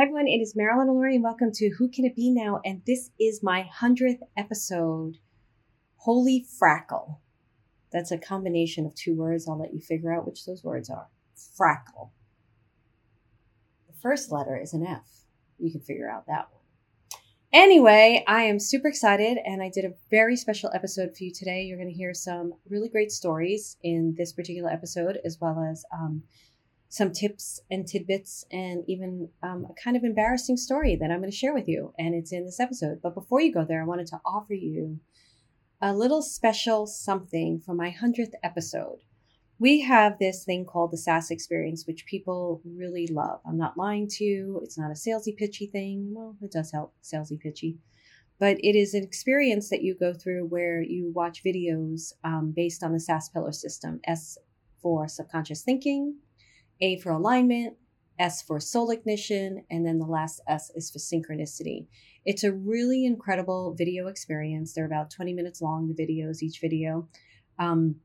Hi, everyone. It is Marilyn Alauria, and welcome to Who Can It Be Now? And this is my 100th episode. Holy frackle. That's a combination of two words. I'll let you figure out which those words are. Frackle. The first letter is an F. You can figure out that one. Anyway, I am super excited, and I did a very special episode for you today. You're going to hear some really great stories in this particular episode, as well as um, some tips and tidbits and even um, a kind of embarrassing story that I'm going to share with you. And it's in this episode. But before you go there, I wanted to offer you a little special something for my 100th episode. We have this thing called the SaaS experience, which people really love. I'm not lying to you. It's not a salesy pitchy thing. Well, it does help salesy pitchy. But it is an experience that you go through where you watch videos um, based on the SaaS pillar system S for subconscious thinking, a for alignment, S for soul ignition, and then the last S is for synchronicity. It's a really incredible video experience. They're about 20 minutes long, the videos, each video. Um,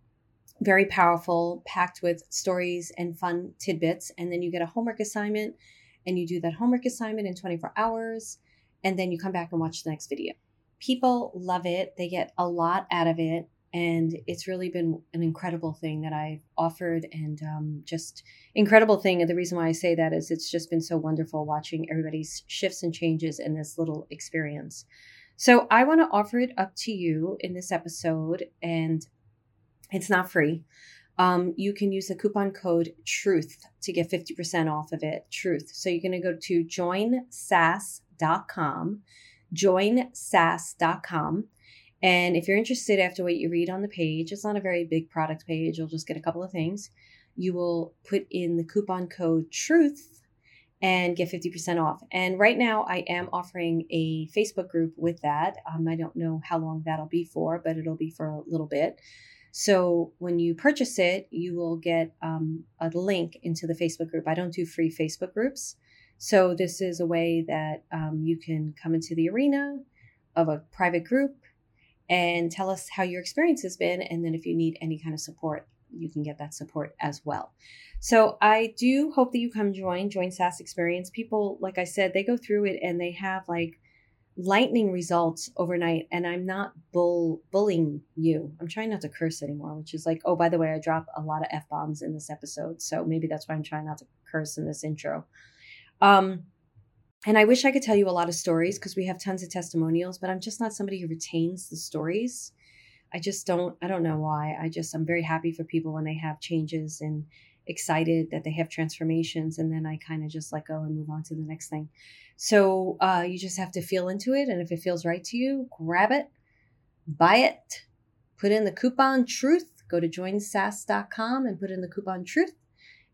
very powerful, packed with stories and fun tidbits. And then you get a homework assignment, and you do that homework assignment in 24 hours, and then you come back and watch the next video. People love it, they get a lot out of it and it's really been an incredible thing that I've offered and um, just incredible thing. And the reason why I say that is it's just been so wonderful watching everybody's shifts and changes in this little experience. So I want to offer it up to you in this episode, and it's not free. Um, you can use the coupon code TRUTH to get 50% off of it. Truth. So you're going to go to joinsaas.com, joinsaas.com and if you're interested after what you read on the page, it's not a very big product page, you'll just get a couple of things. You will put in the coupon code TRUTH and get 50% off. And right now, I am offering a Facebook group with that. Um, I don't know how long that'll be for, but it'll be for a little bit. So when you purchase it, you will get um, a link into the Facebook group. I don't do free Facebook groups. So this is a way that um, you can come into the arena of a private group and tell us how your experience has been. And then if you need any kind of support, you can get that support as well. So I do hope that you come join, join SaaS Experience. People, like I said, they go through it and they have like lightning results overnight. And I'm not bull bullying you. I'm trying not to curse anymore, which is like, oh, by the way, I drop a lot of F bombs in this episode. So maybe that's why I'm trying not to curse in this intro. Um, and I wish I could tell you a lot of stories because we have tons of testimonials, but I'm just not somebody who retains the stories. I just don't, I don't know why. I just, I'm very happy for people when they have changes and excited that they have transformations. And then I kind of just let go and move on to the next thing. So uh, you just have to feel into it. And if it feels right to you, grab it, buy it, put in the coupon truth, go to joinsaas.com and put in the coupon truth.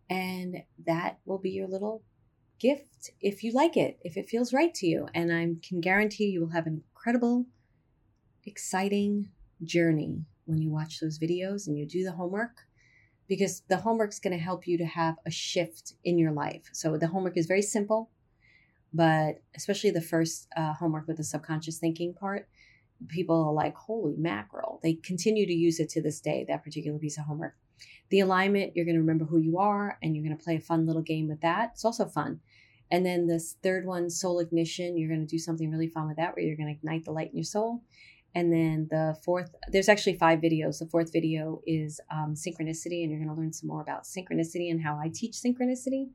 And that will be your little gift if you like it, if it feels right to you. And I can guarantee you will have an incredible, exciting journey when you watch those videos and you do the homework because the homework is going to help you to have a shift in your life. So the homework is very simple, but especially the first uh, homework with the subconscious thinking part, people are like, holy mackerel. They continue to use it to this day, that particular piece of homework. The alignment, you're going to remember who you are and you're going to play a fun little game with that. It's also fun. And then this third one, soul ignition, you're going to do something really fun with that where you're going to ignite the light in your soul. And then the fourth, there's actually five videos. The fourth video is um, synchronicity, and you're going to learn some more about synchronicity and how I teach synchronicity.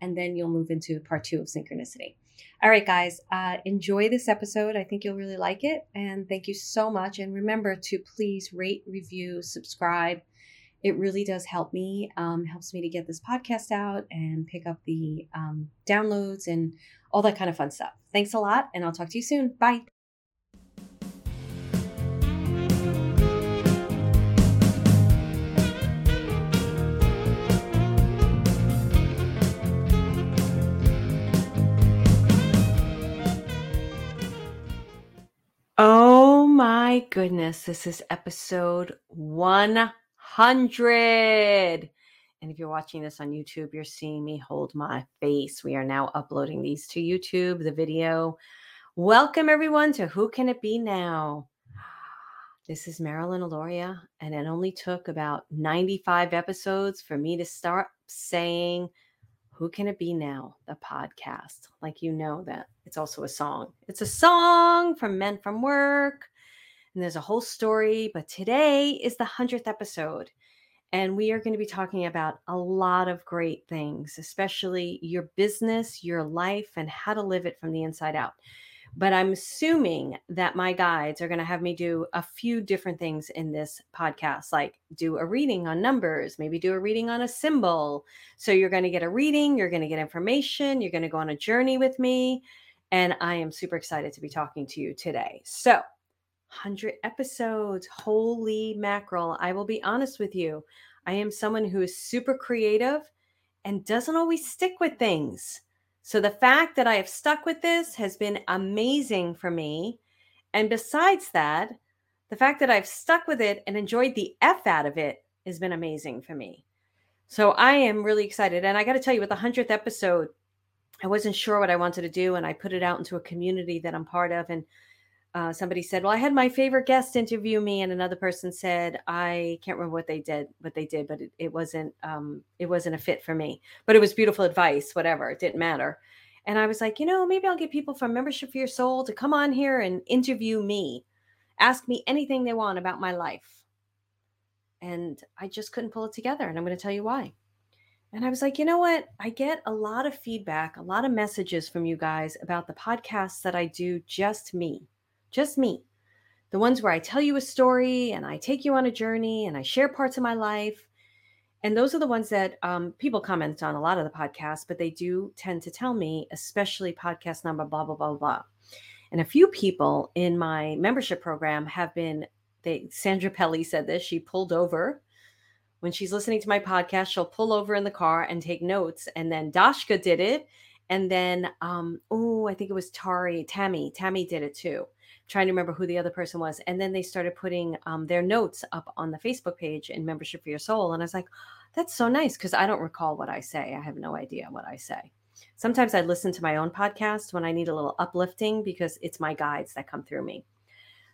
And then you'll move into part two of synchronicity. All right, guys, uh, enjoy this episode. I think you'll really like it. And thank you so much. And remember to please rate, review, subscribe, it really does help me, um, helps me to get this podcast out and pick up the um, downloads and all that kind of fun stuff. Thanks a lot, and I'll talk to you soon. Bye. Oh my goodness, this is episode one hundred. And if you're watching this on YouTube, you're seeing me hold my face. We are now uploading these to YouTube, the video. Welcome, everyone, to Who Can It Be Now? This is Marilyn Alauria, and it only took about 95 episodes for me to start saying, who can it be now? The podcast. Like you know that it's also a song. It's a song from Men from Work. And there's a whole story, but today is the 100th episode. And we are going to be talking about a lot of great things, especially your business, your life, and how to live it from the inside out. But I'm assuming that my guides are going to have me do a few different things in this podcast, like do a reading on numbers, maybe do a reading on a symbol. So you're going to get a reading, you're going to get information, you're going to go on a journey with me. And I am super excited to be talking to you today. So, 100 episodes. Holy mackerel. I will be honest with you. I am someone who is super creative and doesn't always stick with things. So the fact that I have stuck with this has been amazing for me. And besides that, the fact that I've stuck with it and enjoyed the F out of it has been amazing for me. So I am really excited. And I got to tell you, with the 100th episode, I wasn't sure what I wanted to do. And I put it out into a community that I'm part of. And uh, somebody said, "Well, I had my favorite guest interview me," and another person said, "I can't remember what they did, what they did, but it, it wasn't, um, it wasn't a fit for me. But it was beautiful advice. Whatever, it didn't matter." And I was like, you know, maybe I'll get people from Membership for Your Soul to come on here and interview me, ask me anything they want about my life. And I just couldn't pull it together, and I'm going to tell you why. And I was like, you know what? I get a lot of feedback, a lot of messages from you guys about the podcasts that I do just me just me. The ones where I tell you a story and I take you on a journey and I share parts of my life. And those are the ones that um, people comment on a lot of the podcasts, but they do tend to tell me, especially podcast number, blah, blah, blah, blah. And a few people in my membership program have been, they, Sandra Pelly said this, she pulled over when she's listening to my podcast, she'll pull over in the car and take notes. And then Dashka did it. And then, um, oh, I think it was Tari, Tammy, Tammy did it too trying to remember who the other person was. And then they started putting um, their notes up on the Facebook page in Membership for Your Soul. And I was like, that's so nice because I don't recall what I say. I have no idea what I say. Sometimes I listen to my own podcast when I need a little uplifting because it's my guides that come through me.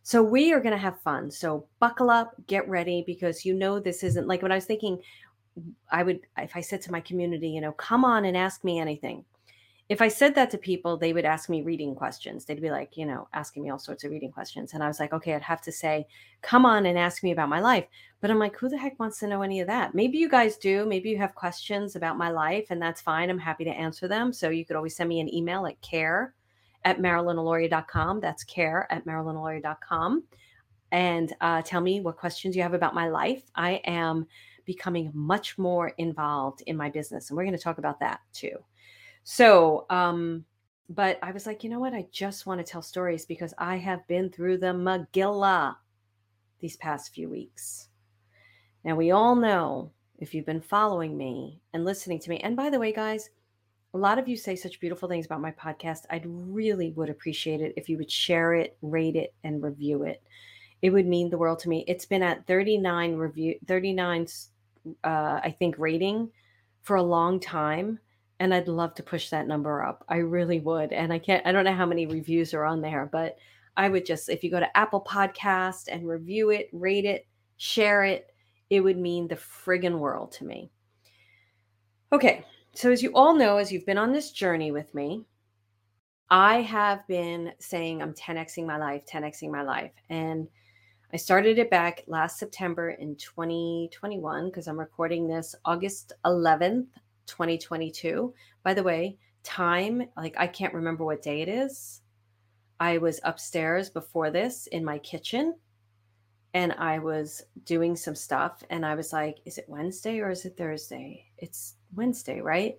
So we are going to have fun. So buckle up, get ready because you know this isn't like when I was thinking I would if I said to my community, you know, come on and ask me anything if I said that to people, they would ask me reading questions. They'd be like, you know, asking me all sorts of reading questions. And I was like, okay, I'd have to say, come on and ask me about my life. But I'm like, who the heck wants to know any of that? Maybe you guys do. Maybe you have questions about my life, and that's fine. I'm happy to answer them. So you could always send me an email at care at marilynalauria.com. That's care at marilynalauria.com. And uh, tell me what questions you have about my life. I am becoming much more involved in my business. And we're going to talk about that too. So, um, but I was like, you know what? I just want to tell stories because I have been through the Megillah these past few weeks. Now, we all know if you've been following me and listening to me, and by the way, guys, a lot of you say such beautiful things about my podcast. I'd really would appreciate it if you would share it, rate it, and review it. It would mean the world to me. It's been at 39 review, 39, uh, I think, rating for a long time and I'd love to push that number up. I really would. And I can't I don't know how many reviews are on there, but I would just if you go to Apple Podcast and review it, rate it, share it, it would mean the friggin' world to me. Okay, so as you all know, as you've been on this journey with me, I have been saying I'm 10xing my life, 10xing my life. And I started it back last September in 2021 because I'm recording this August 11th 2022. By the way, time, like I can't remember what day it is. I was upstairs before this in my kitchen and I was doing some stuff and I was like, is it Wednesday or is it Thursday? It's Wednesday, right?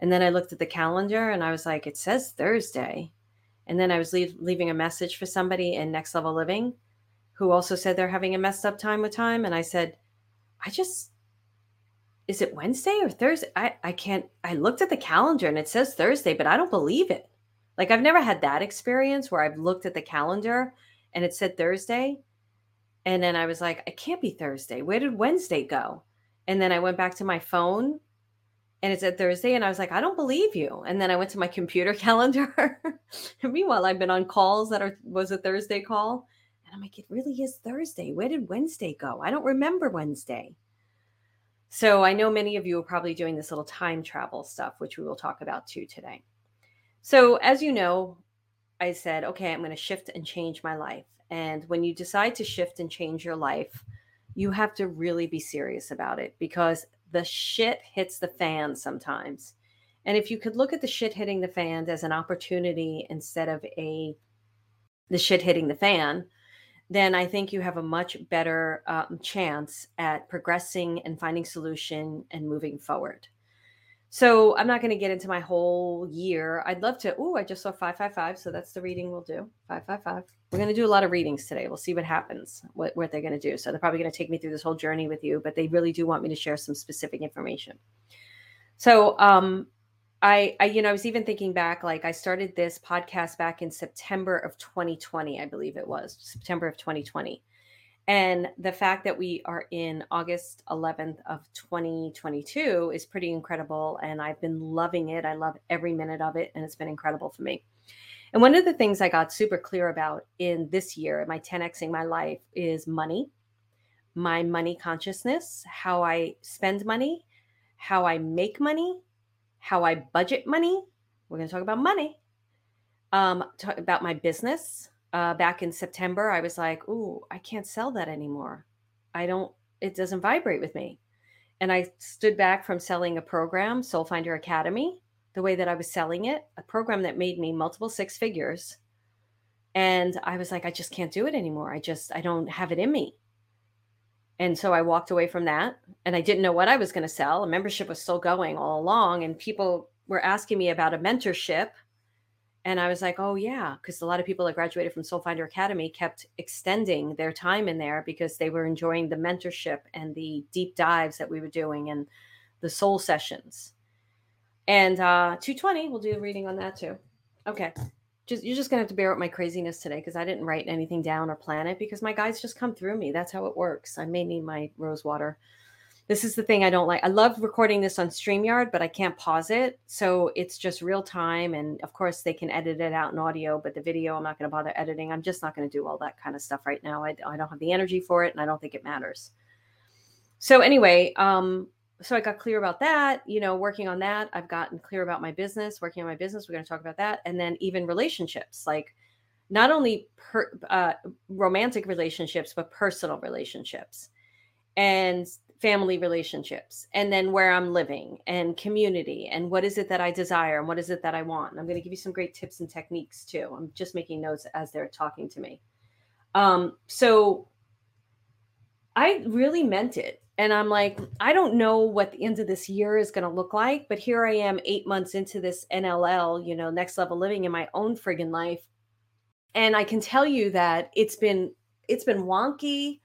And then I looked at the calendar and I was like, it says Thursday. And then I was leave, leaving a message for somebody in Next Level Living who also said they're having a messed up time with time. And I said, I just is it Wednesday or Thursday? I, I can't, I looked at the calendar and it says Thursday, but I don't believe it. Like I've never had that experience where I've looked at the calendar and it said Thursday. And then I was like, it can't be Thursday. Where did Wednesday go? And then I went back to my phone and it said Thursday. And I was like, I don't believe you. And then I went to my computer calendar. meanwhile, I've been on calls that are was a Thursday call. And I'm like, it really is Thursday. Where did Wednesday go? I don't remember Wednesday. So I know many of you are probably doing this little time travel stuff, which we will talk about too today. So, as you know, I said, okay, I'm going to shift and change my life. And when you decide to shift and change your life, you have to really be serious about it because the shit hits the fan sometimes. And if you could look at the shit hitting the fan as an opportunity instead of a the shit hitting the fan, then I think you have a much better um, chance at progressing and finding solution and moving forward. So I'm not going to get into my whole year. I'd love to. Oh, I just saw 555. So that's the reading we'll do. 555. We're going to do a lot of readings today. We'll see what happens, what, what they're going to do. So they're probably going to take me through this whole journey with you, but they really do want me to share some specific information. So um, I, I, you know, I was even thinking back, like I started this podcast back in September of 2020, I believe it was September of 2020. And the fact that we are in August 11th of 2022 is pretty incredible. And I've been loving it. I love every minute of it. And it's been incredible for me. And one of the things I got super clear about in this year, my 10xing my life, is money, my money consciousness, how I spend money, how I make money, how I budget money. We're going to talk about money, um, talk about my business, uh, back in September, I was like, "Ooh, I can't sell that anymore. I don't. It doesn't vibrate with me." And I stood back from selling a program, Soul Finder Academy, the way that I was selling it, a program that made me multiple six figures. And I was like, I just can't do it anymore. I just, I don't have it in me. And so I walked away from that and I didn't know what I was going to sell. A membership was still going all along, and people were asking me about a mentorship and I was like, oh, yeah, because a lot of people that graduated from Soul Finder Academy kept extending their time in there because they were enjoying the mentorship and the deep dives that we were doing and the soul sessions. And uh, 220, we'll do a reading on that too. Okay. Just, you're just to have to bear with my craziness today because I didn't write anything down or plan it because my guides just come through me. That's how it works. I may need my rose water this is the thing I don't like. I love recording this on StreamYard, but I can't pause it. So it's just real time. And of course, they can edit it out in audio, but the video, I'm not going to bother editing. I'm just not going to do all that kind of stuff right now. I, I don't have the energy for it, and I don't think it matters. So, anyway, um, so I got clear about that, you know, working on that. I've gotten clear about my business, working on my business. We're going to talk about that. And then even relationships, like not only per, uh, romantic relationships, but personal relationships. And family relationships and then where I'm living and community and what is it that I desire and what is it that I want. And I'm going to give you some great tips and techniques too. I'm just making notes as they're talking to me. Um, so I really meant it. And I'm like, I don't know what the end of this year is going to look like, but here I am eight months into this NLL, you know, next level living in my own friggin' life. And I can tell you that it's been, it's been wonky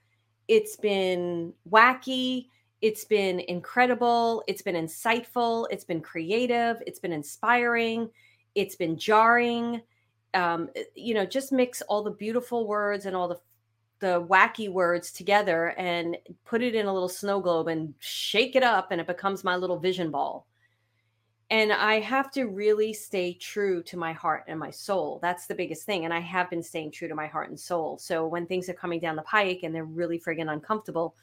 it's been wacky. It's been incredible. It's been insightful. It's been creative. It's been inspiring. It's been jarring. Um, you know, just mix all the beautiful words and all the the wacky words together and put it in a little snow globe and shake it up and it becomes my little vision ball and I have to really stay true to my heart and my soul. That's the biggest thing. And I have been staying true to my heart and soul. So when things are coming down the pike and they're really friggin' uncomfortable,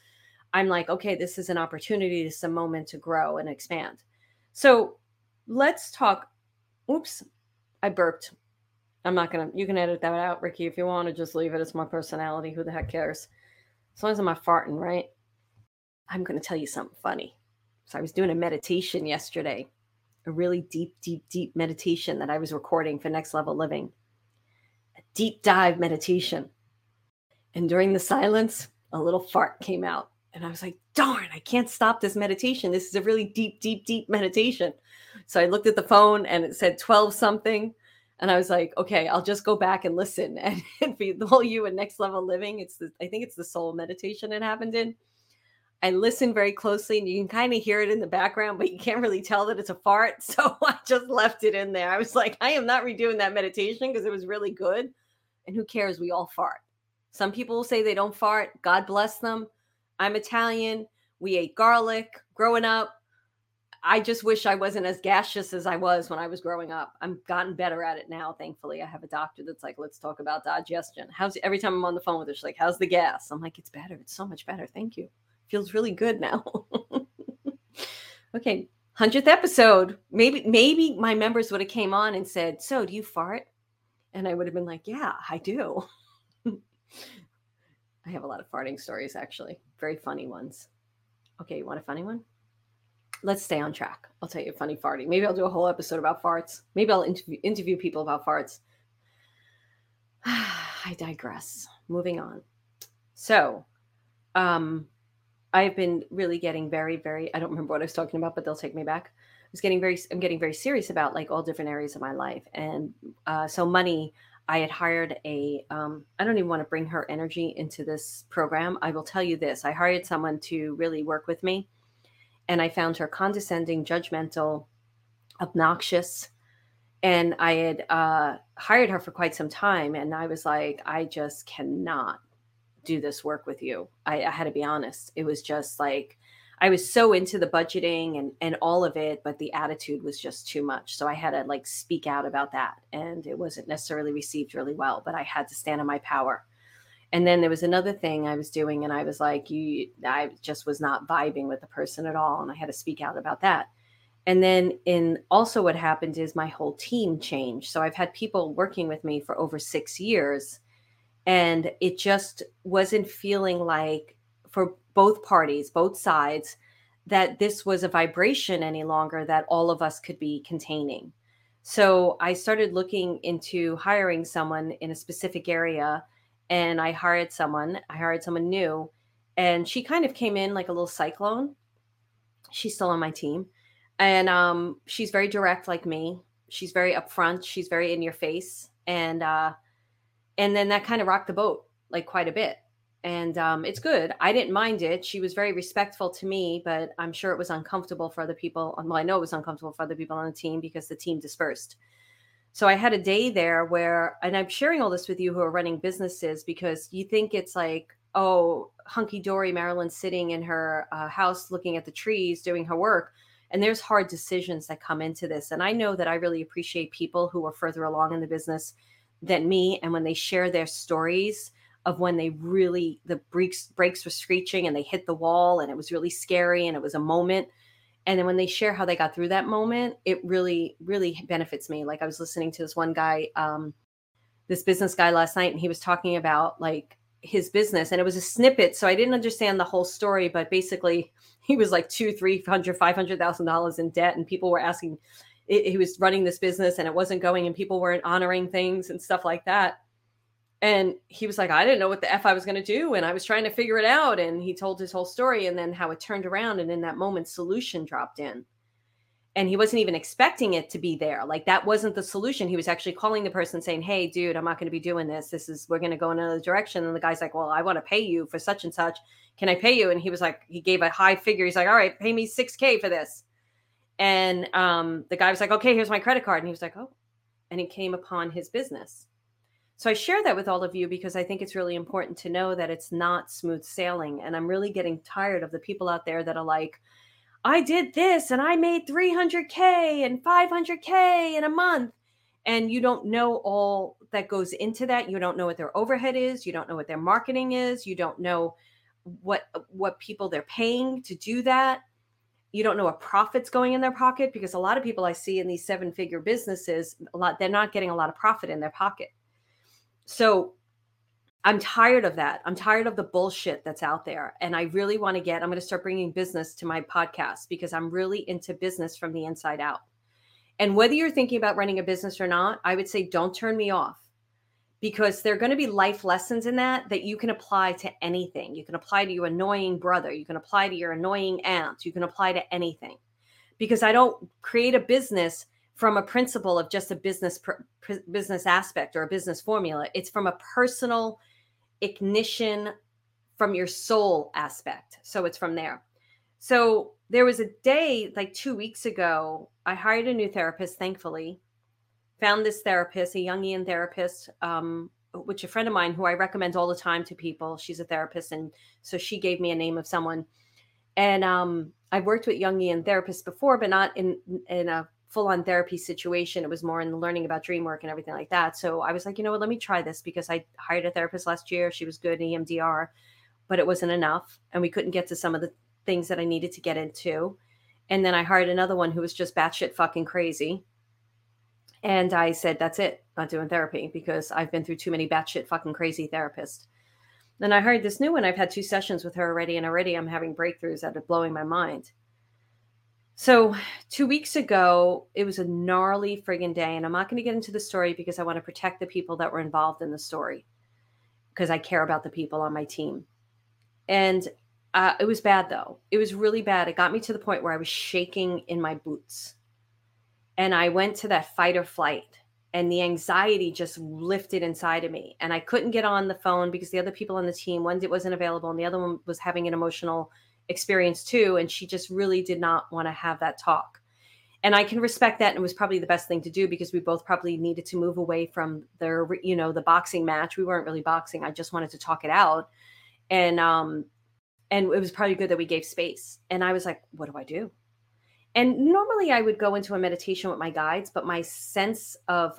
I'm like, okay, this is an opportunity, this is a moment to grow and expand. So let's talk. Oops, I burped. I'm not gonna. You can edit that out, Ricky, if you want to. Just leave it. It's my personality. Who the heck cares? As long as I'm farting, right? I'm gonna tell you something funny. So I was doing a meditation yesterday a really deep, deep, deep meditation that I was recording for Next Level Living, a deep dive meditation. And during the silence, a little fart came out. And I was like, darn, I can't stop this meditation. This is a really deep, deep, deep meditation. So I looked at the phone and it said 12 something. And I was like, okay, I'll just go back and listen. And, and for whole you and next level living, it's the, I think it's the soul meditation it happened in. I listen very closely and you can kind of hear it in the background, but you can't really tell that it's a fart. So I just left it in there. I was like, I am not redoing that meditation because it was really good. And who cares? We all fart. Some people will say they don't fart. God bless them. I'm Italian. We ate garlic growing up. I just wish I wasn't as gaseous as I was when I was growing up. I'm gotten better at it now, thankfully. I have a doctor that's like, let's talk about digestion. How's every time I'm on the phone with her, she's like, how's the gas? I'm like, it's better. It's so much better. Thank you feels really good now. okay, hundredth episode. Maybe maybe my members would have came on and said, "So, do you fart?" And I would have been like, "Yeah, I do." I have a lot of farting stories, actually, very funny ones. Okay, you want a funny one? Let's stay on track. I'll tell you a funny farting. Maybe I'll do a whole episode about farts. Maybe I'll interview, interview people about farts. I digress. Moving on. So, um, I've been really getting very, very, I don't remember what I was talking about, but they'll take me back. I was getting very, I'm getting very serious about like all different areas of my life. And uh, so money, I had hired a, um, I don't even want to bring her energy into this program. I will tell you this I hired someone to really work with me. And I found her condescending, judgmental, obnoxious. And I had uh, hired her for quite some time. And I was like, I just cannot do this work with you. I, I had to be honest. It was just like I was so into the budgeting and and all of it, but the attitude was just too much. So I had to like speak out about that, and it wasn't necessarily received really well. But I had to stand on my power. And then there was another thing I was doing, and I was like, you, I just was not vibing with the person at all, and I had to speak out about that. And then in also what happened is my whole team changed. So I've had people working with me for over six years and it just wasn't feeling like for both parties both sides that this was a vibration any longer that all of us could be containing so i started looking into hiring someone in a specific area and i hired someone i hired someone new and she kind of came in like a little cyclone. She's still on my team. And um, she's very direct like me. She's very upfront. She's very in your face. And uh, and then that kind of rocked the boat like quite a bit. And um, it's good. I didn't mind it. She was very respectful to me but i'm sure it was uncomfortable for other people well i know it was uncomfortable for other people on the team because the team dispersed so i had a day there where and i'm sharing all this with you who are running businesses because you think it's like oh hunky-dory marilyn sitting in her uh, house looking at the trees doing her work and there's hard decisions that come into this and i know that i really appreciate people who are further along in the business than me and when they share their stories of when they really the brakes brakes were screeching and they hit the wall and it was really scary and it was a moment and then when they share how they got through that moment it really really benefits me. Like i was listening to this one guy um this business guy last night and he was talking about like his business and it was a snippet so i didn't understand the whole story but basically he was like two three hundred five hundred thousand dollars in debt and people were asking he was running this business and it wasn't going and people weren't honoring things and stuff like that and he was like i didn't know what the f i was going to do and i was trying to figure it out. And he told his whole story and then how it turned around and in that moment solution dropped in. And he wasn't even expecting it to be there. Like that wasn't the solution. He was actually calling the person saying hey dude i'm not going to be doing this. This is we're going to go in another direction. And the guy's like well i want to pay you for such and such. Can i pay you? And he was like he gave a high figure. He's like all right pay me 6k for this. And um, the guy was like, okay, here's my credit card. And he was like, oh, and he came upon his business. So I share that with all of you because I think it's really important to know that it's not smooth sailing. And I'm really getting tired of the people out there that are like, I did this and I made 300K and 500K in a month. And you don't know all that goes into that. You don't know what their overhead is. You don't know what their marketing is. You don't know what what people they're paying to do that you don't know a profit's going in their pocket because a lot of people I see in these seven figure businesses, a lot they're not getting a lot of profit in their pocket. So I'm tired of that. I'm tired of the bullshit that's out there. And I really want to get, I'm going to start bringing business to my podcast because I'm really into business from the inside out. And whether you're thinking about running a business or not, I would say don't turn me off because there are going to be life lessons in that that you can apply to anything. You can apply to your annoying brother, you can apply to your annoying aunt, you can apply to anything. Because I don't create a business from a principle of just a business business aspect or a business formula. It's from a personal ignition from your soul aspect. So it's from there. So there was a day like 2 weeks ago, I hired a new therapist thankfully found this therapist, a Jungian therapist, um, which a friend of mine who I recommend all the time to people. She's a therapist, and so she gave me a name of someone. And um, I've worked with Jungian therapists before, but not in in a full on therapy situation. It was more in learning about dream work and everything like that. So I was like, you know what, let me try this because I hired a therapist last year. She was good in EMDR, but it wasn't enough, and we couldn't get to some of the things that I needed to get into. And then I hired another one who was just batshit fucking crazy. And I said, that's it, not doing therapy because I've been through too many batshit fucking crazy therapists. Then I hired this new one. I've had two sessions with her already, and already I'm having breakthroughs that are blowing my mind. So, two weeks ago, it was a gnarly friggin' day. And I'm not going to get into the story because I want to protect the people that were involved in the story because I care about the people on my team. And uh, it was bad, though. It was really bad. It got me to the point where I was shaking in my boots. And I went to that fight or flight, and the anxiety just lifted inside of me. And I couldn't get on the phone because the other people on the team, one wasn't available, and the other one was having an emotional experience too and she just really did not want to have that talk. And i can respect that and it was probably the best thing to do because we both probably needed to move away from the you know the boxing match. We weren't really boxing. I just wanted to talk it out. And um and it was probably good that we gave space. And i was like what do i do? And normally i would go into a meditation with my guides but my sense of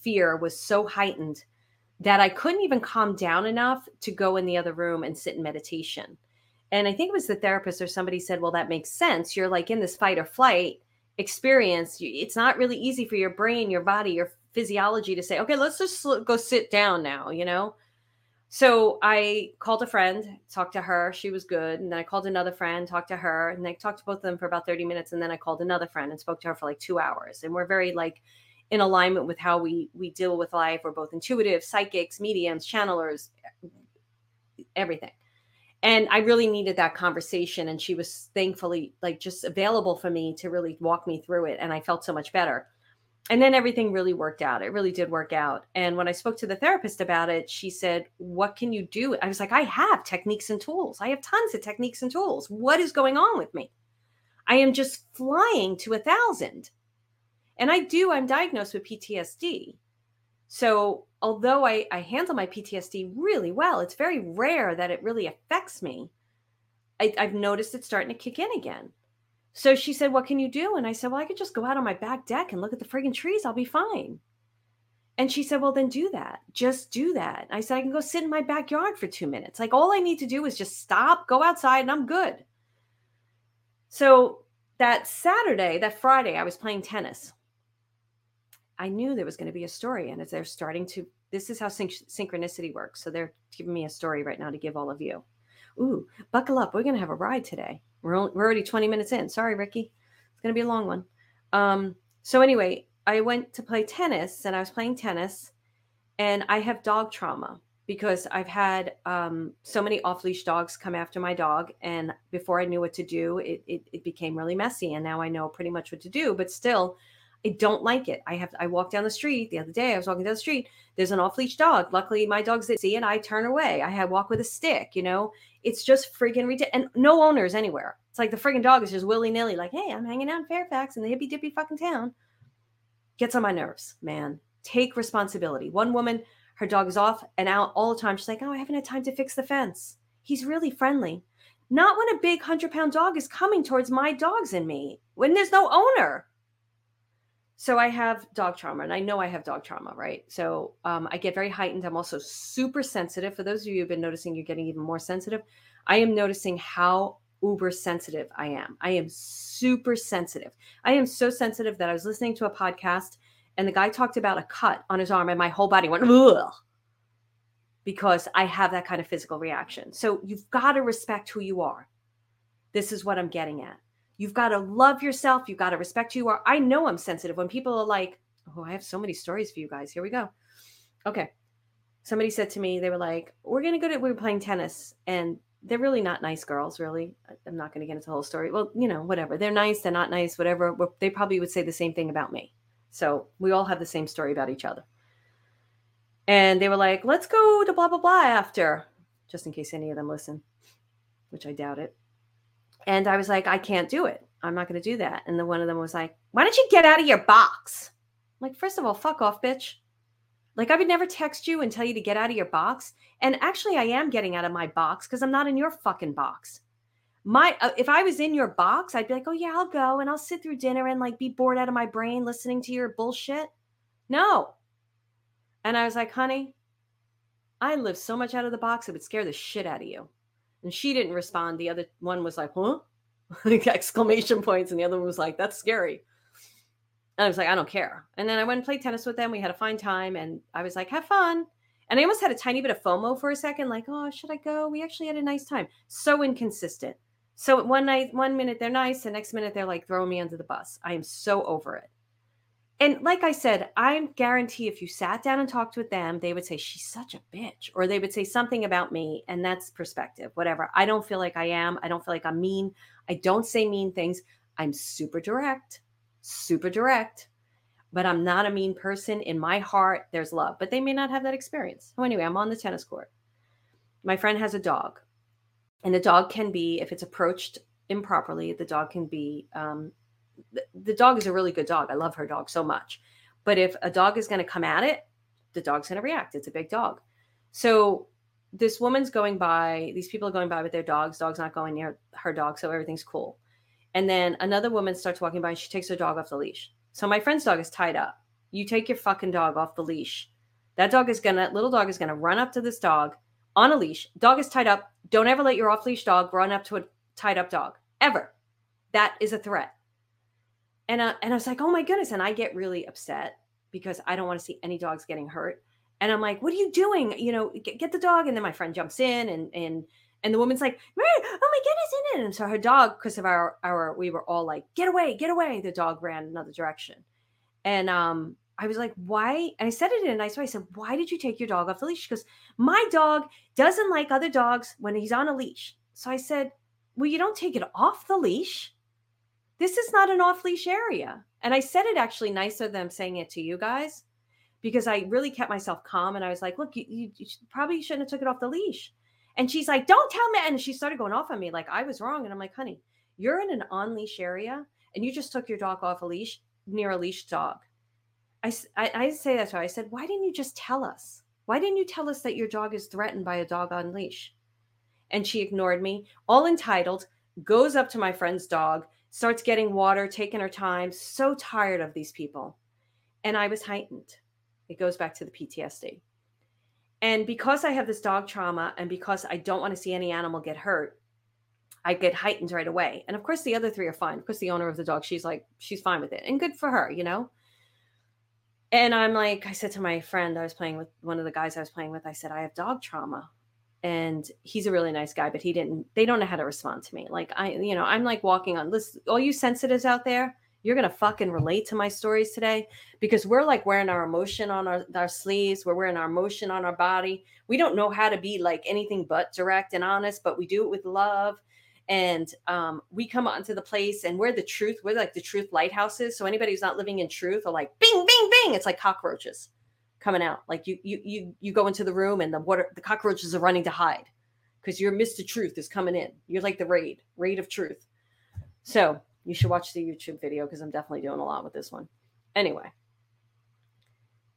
fear was so heightened that i couldn't even calm down enough to go in the other room and sit in meditation and I think it was the therapist or somebody said, well, that makes sense. You're like in this fight or flight experience. It's not really easy for your brain, your body, your physiology to say, okay, let's just go sit down now, you know? So I called a friend, talked to her. She was good. And then I called another friend, talked to her. And I talked to both of them for about 30 minutes. And then I called another friend and spoke to her for like two hours. And we're very like in alignment with how we we deal with life. We're both intuitive, psychics, mediums, channelers, everything and i really needed that conversation and she was thankfully like just available for me to really walk me through it and i felt so much better. And then everything really worked out. It really did work out. And when i spoke to the therapist about it she said what can you do? I was like i have techniques and tools. I have tons of techniques and tools. What is going on with me? I am just flying to a thousand. And i do i'm diagnosed with ptsd so, although I, I handle my PTSD really well, it's very rare that it really affects me. I, I've noticed it's starting to kick in again. So she said, What can you do? And I said, Well, I could just go out on my back deck and look at the friggin' trees. I'll be fine. And she said, Well, then do that. Just do that. I said, I can go sit in my backyard for two minutes. Like, all I need to do is just stop, go outside, and I'm good. So that Saturday, that Friday, I was playing tennis. I knew there was going to be a story, and as they're starting to, this is how syn- synchronicity works. So they're giving me a story right now to give all of you. Ooh, buckle up. We're going to have a ride today. We're, only, we're already 20 minutes in. Sorry, Ricky. It's going to be a long one. Um, so, anyway, I went to play tennis and I was playing tennis, and I have dog trauma because I've had um, so many off leash dogs come after my dog. And before I knew what to do, it, it, it became really messy. And now I know pretty much what to do. But still, I don't like it. I have I walk down the street the other day. I was walking down the street. There's an off leash dog. Luckily, my dogs didn't see, and I turn away. I had walk with a stick. You know, it's just friggin' ridiculous. And no owners anywhere. It's like the friggin' dog is just willy nilly. Like, hey, I'm hanging out in Fairfax in the hippy dippy fucking town. Gets on my nerves, man. Take responsibility. One woman, her dog is off and out all the time. She's like, oh, I haven't had time to fix the fence. He's really friendly. Not when a big hundred pound dog is coming towards my dogs and me. When there's no owner so I have dog trauma, and I know I have dog trauma, right? So um, I get very heightened. I'm also super sensitive. For those of you who've been noticing, you're getting even more sensitive. I am noticing how uber sensitive I am. I am super sensitive. I am so sensitive that I was listening to a podcast, and the guy talked about a cut on his arm, and my whole body went Ugh, because I have that kind of physical reaction. So you've got to respect who you are. This is what I'm getting at. You've got to love yourself. You've got to respect who you are. I know I'm sensitive. When people are like, oh, I have so many stories for you guys. Here we go. Okay. Somebody said to me, they were like, we're going to go to, we were playing tennis and they're really not nice girls, really. I'm not going to get into the whole story. Well, you know, whatever. They're nice. They're not nice, whatever. They probably would say the same thing about me. So we all have the same story about each other. And they were like, let's go to blah, blah, blah after, just in case any of them listen, which I doubt it. And I was like, I can't do it. I'm not going to do that. And then one of them was like, Why don't you get out of your box? I'm like, first of all, fuck off, bitch. Like, I would never text you and tell you to get out of your box. And actually, I am getting out of my box because I'm not in your fucking box. My, uh, if I was in your box, I'd be like, oh yeah, I'll go and I'll sit through dinner and like be bored out of my brain listening to your bullshit. No. And I was like, honey, I live so much out of the box, it would scare the shit out of you. And she didn't respond. The other one was like, huh? like exclamation points. And the other one was like, that's scary. And I was like, I don't care. And then I went and played tennis with them. We had a fine time. And I was like, have fun. And I almost had a tiny bit of FOMO for a second, like, oh, should I go? We actually had a nice time. So inconsistent. So one night, one minute they're nice, the next minute they're like throwing me under the bus. I am so over it. And like I said, I guarantee if you sat down and talked with them, they would say, She's such a bitch. Or they would say something about me. And that's perspective, whatever. I don't feel like I am. I don't feel like I'm mean. I don't say mean things. I'm super direct, super direct but I'm not a mean person. In my heart, there's love, but they may not have that experience. So, anyway, I'm on the tennis court. My friend has a dog, and the dog can be, if it's approached improperly, the dog can be, um, the, dog is a really good dog. I love her dog so much. But if a dog is going to come at it, the dog's going to react. It's a big dog. So, this woman's going by, these people are going by with their dogs. Dog's not going near her dog, so everything's cool. And then another woman starts walking by and she takes her dog off the leash so my friend's dog is tied up. You take your fucking dog off the leash. That dog is gonna, little dog is gonna run up to this dog on a leash. Dog is tied up. Don't ever let your off leash dog run up to a tied up dog ever. That is a threat. And uh, and I was like, oh my goodness. And I get really upset because I don't want to see any dogs getting hurt. And I'm like, what are you doing? You know, get, get the dog. And then my friend jumps in and and and the woman's like, oh my goodness, in it. And so her dog, because of our our, we were all like, get away, get away. The dog ran another direction. And um, I was like, why? And I said it in a nice way. I said, why did you take your dog off the leash? Because my dog doesn't like other dogs when he's on a leash. So I said, well, you don't take it off the leash. This is not an off leash area. And I said it actually nicer than saying it to you guys because I really kept myself calm. And I was like, look, you, you, you probably shouldn't have took it off the leash. And she's like, don't tell me. And she started going off on me like I was wrong. And I'm like, honey, you're in an on leash area and you just took your dog off a leash near a leash dog. I, I, I say that to her. I said, why didn't you just tell us? Why didn't you tell us that your dog is threatened by a dog on leash? And she ignored me, all entitled, goes up to my friend's dog, starts getting water, taking her time. So tired of these people. And I was heightened. It goes back to the PTSD. And because I have this dog trauma and because I don't want to see any animal get hurt, I get heightened right away. And of course, the other three are fine. Of course, the owner of the dog, she's like, she's fine with it. And good for her, you know? And I'm like, I said to my friend, I was playing with one of the guys I was playing with, I said, I have dog trauma. And he's a really nice guy, but he didn't, they don't know how to respond to me. Like, I, you know, I'm like walking on this, all you sensitives out there, you're to fucking relate to my stories today because we're like wearing our emotion on our, our sleeves. We're wearing our emotion on our body. We don't know how to be like anything but direct and honest, but we do it with love. And um, we come onto the place and we're the truth. We're like the truth lighthouses. So anybody who's not living in truth are like bing, bing, bing. It's like cockroaches coming out. Like you, you, you, you go into the room and the water, the cockroaches are running to hide because your Mr. Truth is coming in. You're like the raid, raid of truth. So you should watch the YouTube video because I'm definitely doing a lot with this one. Anyway,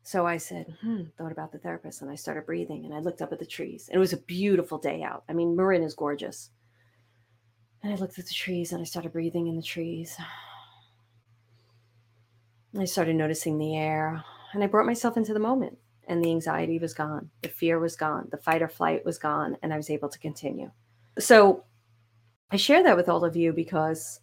so I said, hmm, thought about the therapist, and I started breathing and I looked up at the trees. And it was a beautiful day out. I mean, Marin is gorgeous. And I looked at the trees and I started breathing in the trees. I started noticing the air and I brought myself into the moment. And the anxiety was gone, the fear was gone, the fight or flight was gone, and I was able to continue. So I share that with all of you because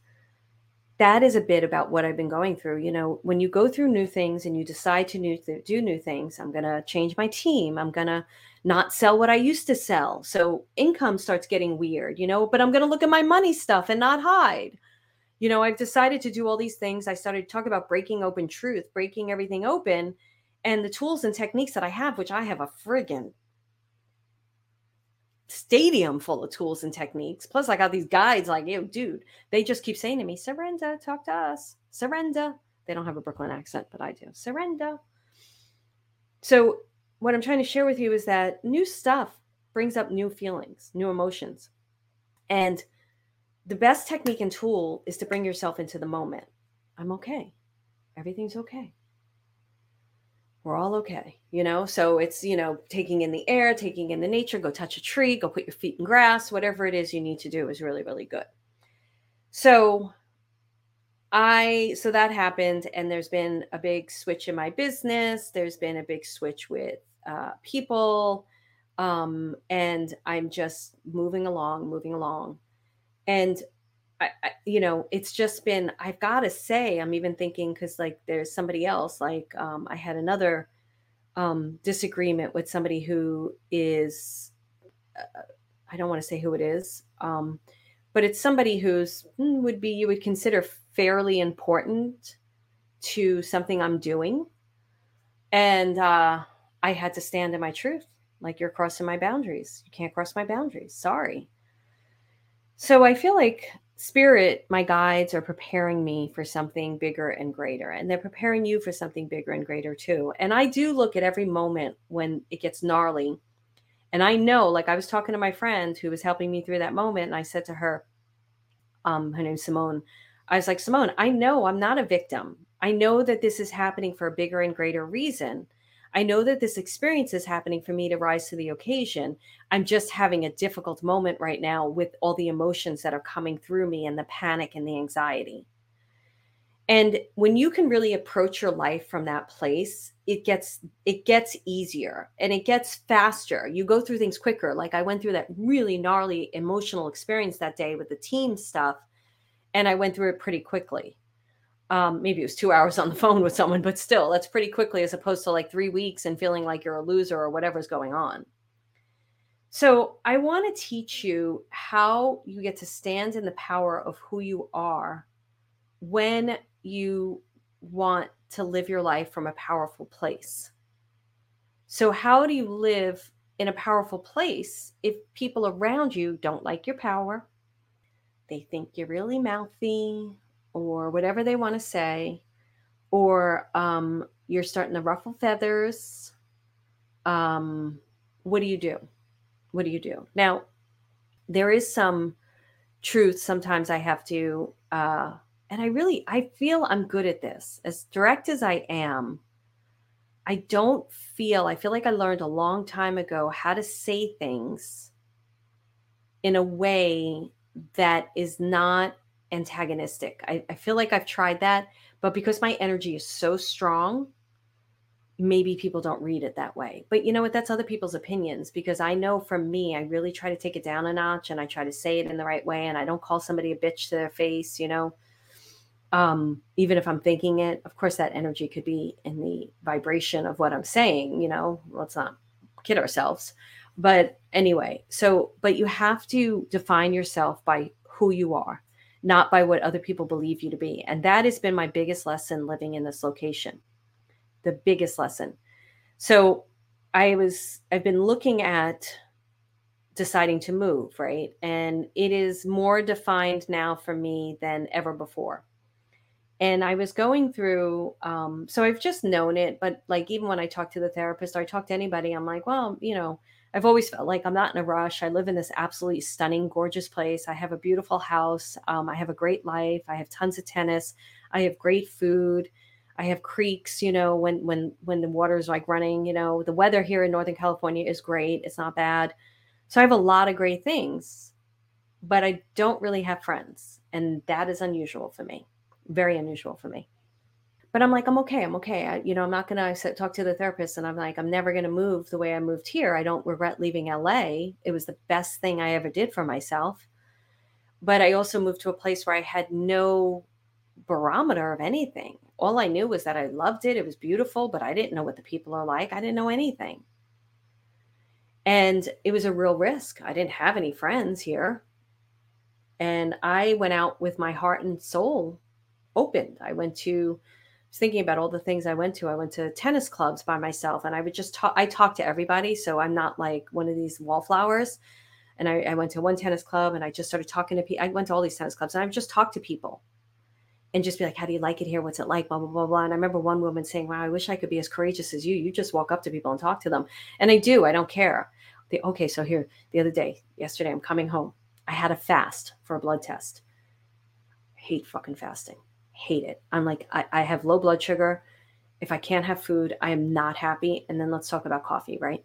that is a bit about what I've been going through. You know, when you go through new things and you decide to new do new things, I'm going to change my team. I'm going to not sell what I used to sell. So income starts getting weird, you know, but I'm going to look at my money stuff and not hide. You know, I've decided to do all these things. I started to talk about breaking open truth, breaking everything open, and the tools and techniques that I have, which I have a friggin' stadium full of tools and techniques. Plus, I got these guides like, yo, dude, they just keep saying to me, surrender, talk to us, surrender. They don't have a Brooklyn accent, but I do. Surrender. So, what I'm trying to share with you is that new stuff brings up new feelings, new emotions. And the best technique and tool is to bring yourself into the moment. I'm okay. Everything's okay. We're all okay you know? So it's you know taking in the air taking in the nature go touch a tree go put your feet in grass whatever it is you need to do is really really good. So i so that happened and there's been a big switch in my business. There's been a big switch with uh, people. Um, and i'm just moving along moving along and I, I, you know, it's just been, I've got to say, I'm even thinking, because like there's somebody else, like um, I had another um, disagreement with somebody who is, uh, I don't want to say who it is, um, but it's somebody who's hmm, would be, you would consider fairly important to something I'm doing. And uh, I had to stand in my truth. Like, you're crossing my boundaries. You can't cross my boundaries. Sorry. So I feel like spirit, my guides are preparing me for something bigger and greater. And they're preparing you for something bigger and greater too. And I do look at every moment when it gets gnarly. And I know, like I was talking to my friend who was helping me through that moment, and I said to her, um, her name's Simone. I was like, Simone, I know I'm not a victim. I know that this is happening for a bigger and greater reason. I know that this experience is happening for me to rise to the occasion. I'm just having a difficult moment right now with all the emotions that are coming through me and the panic and the anxiety. And when you can really approach your life from that place, it gets it gets easier and it gets faster. You go through things quicker. Like I went through that really gnarly emotional experience that day with the team stuff and I went through it pretty quickly um, maybe it was two hours on the phone with someone, but still, that's pretty quickly as opposed to like three weeks and feeling like you're a loser or whatever's going on. So, I want to teach you how you get to stand in the power of who you are when you want to live your life from a powerful place. So, how do you live in a powerful place if people around you don't like your power? They think you're really mouthy, or whatever they want to say, or um, you're starting to ruffle feathers. Um, what do you do? What do you do? Now, there is some truth sometimes I have to, uh, and I really, I feel I'm good at this. As direct as I am, I don't feel, I feel like I learned a long time ago how to say things in a way that is not antagonistic. I, I feel like I've tried that, but because my energy is so strong, maybe people don't read it that way. But you know what? That's other people's opinions because I know from me, I really try to take it down a notch and I try to say it in the right way and I don't call somebody a bitch to their face, you know. Um, even if I'm thinking it, of course, that energy could be in the vibration of what I'm saying, you know, let's not kid ourselves. But anyway, so, but you have to define yourself by who you are not by what other people believe you to be. And that has been my biggest lesson living in this location. The biggest lesson. So I was, I've been looking at deciding to move, right? And it is more defined now for me than ever before. And I was going through, um, so I've just known it, but like even when I talk to the therapist or I talk to anybody, I'm like, well, you know, I've always felt like I'm not in a rush. I live in this absolutely stunning, gorgeous place. I have a beautiful house. Um, I have a great life. I have tons of tennis. I have great food. I have creeks. You know, when when when the water's like running. You know, the weather here in Northern California is great. It's not bad. So I have a lot of great things, but I don't really have friends, and that is unusual for me. Very unusual for me but I'm like, I'm okay. I'm okay. I, you know, I'm not going to talk to the therapist and I'm like, I'm never going to move the way I moved here. I don't regret leaving LA. It was the best thing I ever did for myself. But I also moved to a place where I had no barometer of anything. All I knew was that I loved it. It was beautiful, but I didn't know what the people are like. I didn't know anything. And it was a real risk. I didn't have any friends here. And I went out with my heart and soul opened. I went to was thinking about all the things I went to. I went to tennis clubs by myself and I would just talk, I talk to everybody. So I'm not like one of these wallflowers. And I, I went to one tennis club and I just started talking to people. I went to all these tennis clubs and I've just talked to people and just be like, how do you like it here? What's it like? Blah, blah, blah, blah. And I remember one woman saying, wow, I wish I could be as courageous as you. You just walk up to people and talk to them. And I do, I don't care. Okay, so here, the other day, yesterday, I'm coming home. I had a fast for a blood test. I hate fucking fasting hate it. I'm like, I, I have low blood sugar. If I can't have food, I am not happy. And then let's talk about coffee, right?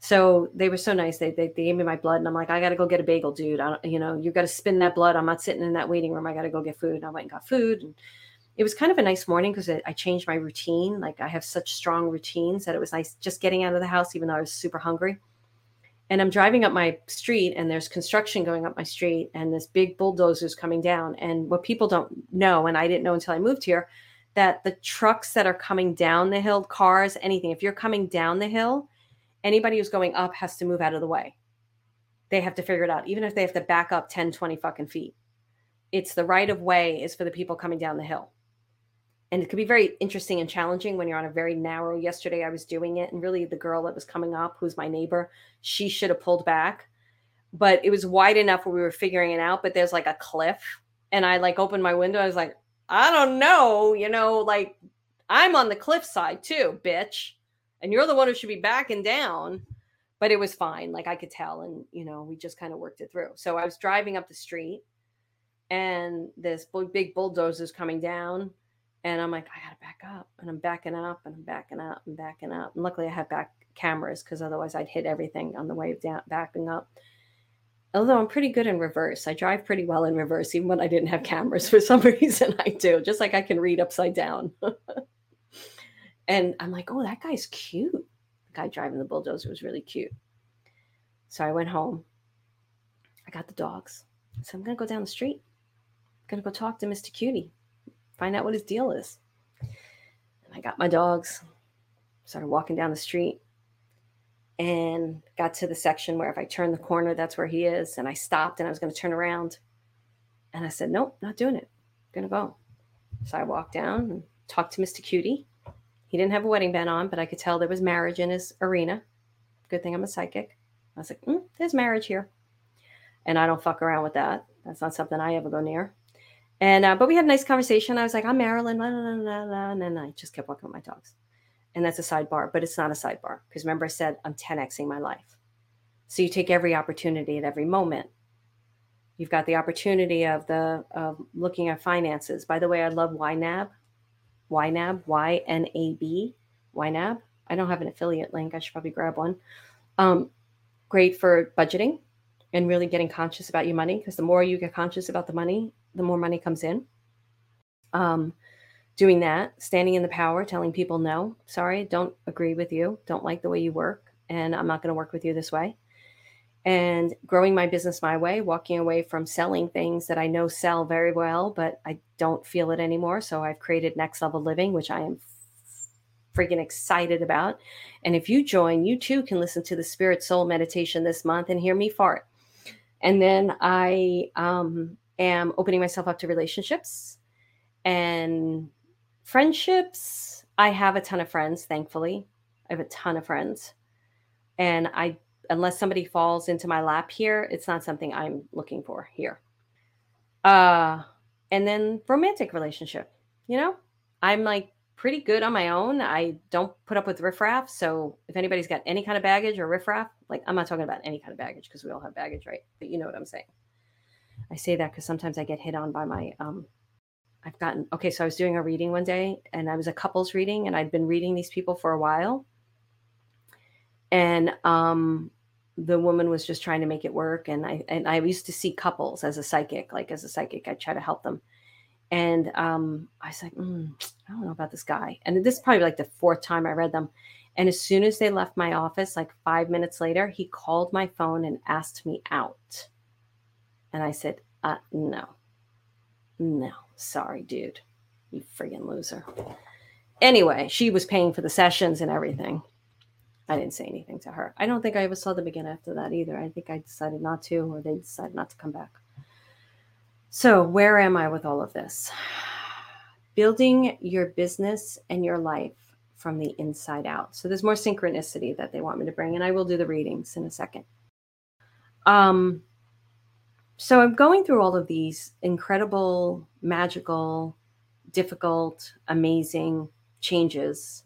So they were so nice. They, they, they gave me my blood, and I'm like, I got to go get a bagel, dude. I don't, you know, you got to spin that blood. I'm not sitting in that waiting room. I got to go get food. And I went and got food. And it was kind of a nice morning because I changed my routine. Like I have such strong routines that it was nice just getting out of the house, even though I was super hungry. And I'm driving up my street and there's construction going up my street and this big bulldozer's coming down. And what people don't know, and I didn't know until I moved here, that the trucks that are coming down the hill, cars, anything, if you're coming down the hill, anybody who's going up has to move out of the way. They have to figure it out, even if they have to back up 10, 20 fucking feet. It's the right of way is for the people coming down the hill and it could be very interesting and challenging when you're on a very narrow yesterday i was doing it and really the girl that was coming up who's my neighbor she should have pulled back. But it was wide enough where we were figuring it out but there's like a cliff and i like opened my window i was like i don't know you know like i'm on the cliff side too bitch and you're the one who should be backing down. But it was fine like i could tell and you know we just kind of worked it through. So i was driving up the street and this big bulldozer is coming down and I'm like, I gotta back up, and I'm backing up, and I'm backing up, and backing up. And luckily, I have back cameras because otherwise, I'd hit everything on the way down, backing up. Although I'm pretty good in reverse, I drive pretty well in reverse, even when I didn't have cameras. For some reason, I do. Just like I can read upside down. and I'm like, oh, that guy's cute. The guy driving the bulldozer was really cute. So I went home. I got the dogs. So I'm gonna go down the street. I'm gonna go talk to Mr. Cutie find out what his deal is. And I got my dogs, started walking down the street, and got to the section where if I turn the corner, that's where he is. And I stopped and I was going to turn around. And I said, Nope, not doing it. I'm going to go. So I walked down and talked to Mr. Cutie. He didn't have a wedding band on, but I could tell there was marriage in his arena. Good thing I'm a psychic. I was like, mm, There's marriage here. And I don't fuck around with that. That's not something I ever go near. And uh, but we had a nice conversation. I was like, I'm Marilyn, blah, blah, blah, blah, and then I just kept walking with my dogs. And that's a sidebar, but it's not a sidebar because remember I said I'm 10xing my life. So you take every opportunity at every moment. You've got the opportunity of the of looking at finances. By the way, I love YNAB, YNAB, Y N A B, YNAB. I don't have an affiliate link. I should probably grab one. Um, great for budgeting and really getting conscious about your money because the more you get conscious about the money the more money comes in. Um, doing that, standing in the power, telling people, no, sorry, don't agree with you, don't like the way you work, and I'm not going to work with you this way. And growing my business my way, walking away from selling things that I know sell very well, but I don't feel it anymore. So I've created Next Level Living, which I am freaking excited about. And if you join, you too can listen to the Spirit Soul meditation this month and hear me fart. And then I um, am opening myself up to relationships and friendships. I have a ton of friends, thankfully. I have a ton of friends. And I unless somebody falls into my lap here, it's not something I'm looking for here. Uh and then romantic relationship. You know, I'm like pretty good on my own. I don't put up with riffraff. So if anybody's got any kind of baggage or riffraff, like I'm not talking about any kind of baggage because we all have baggage, right? But you know what I'm saying. I say that because sometimes I get hit on by my um I've gotten okay, so I was doing a reading one day and I was a couples reading and I'd been reading these people for a while. And um the woman was just trying to make it work and I and I used to see couples as a psychic, like as a psychic, I try to help them. And um I was like, mm, I don't know about this guy. And this is probably like the fourth time I read them. And as soon as they left my office, like five minutes later, he called my phone and asked me out. And I said, uh, no, no, sorry, dude, you friggin' loser. Anyway, she was paying for the sessions and everything. I didn't say anything to her. I don't think I ever saw them again after that either. I think I decided not to, or they decided not to come back. So, where am I with all of this? Building your business and your life from the inside out. So, there's more synchronicity that they want me to bring, and I will do the readings in a second. Um, so I'm going through all of these incredible, magical, difficult, amazing changes.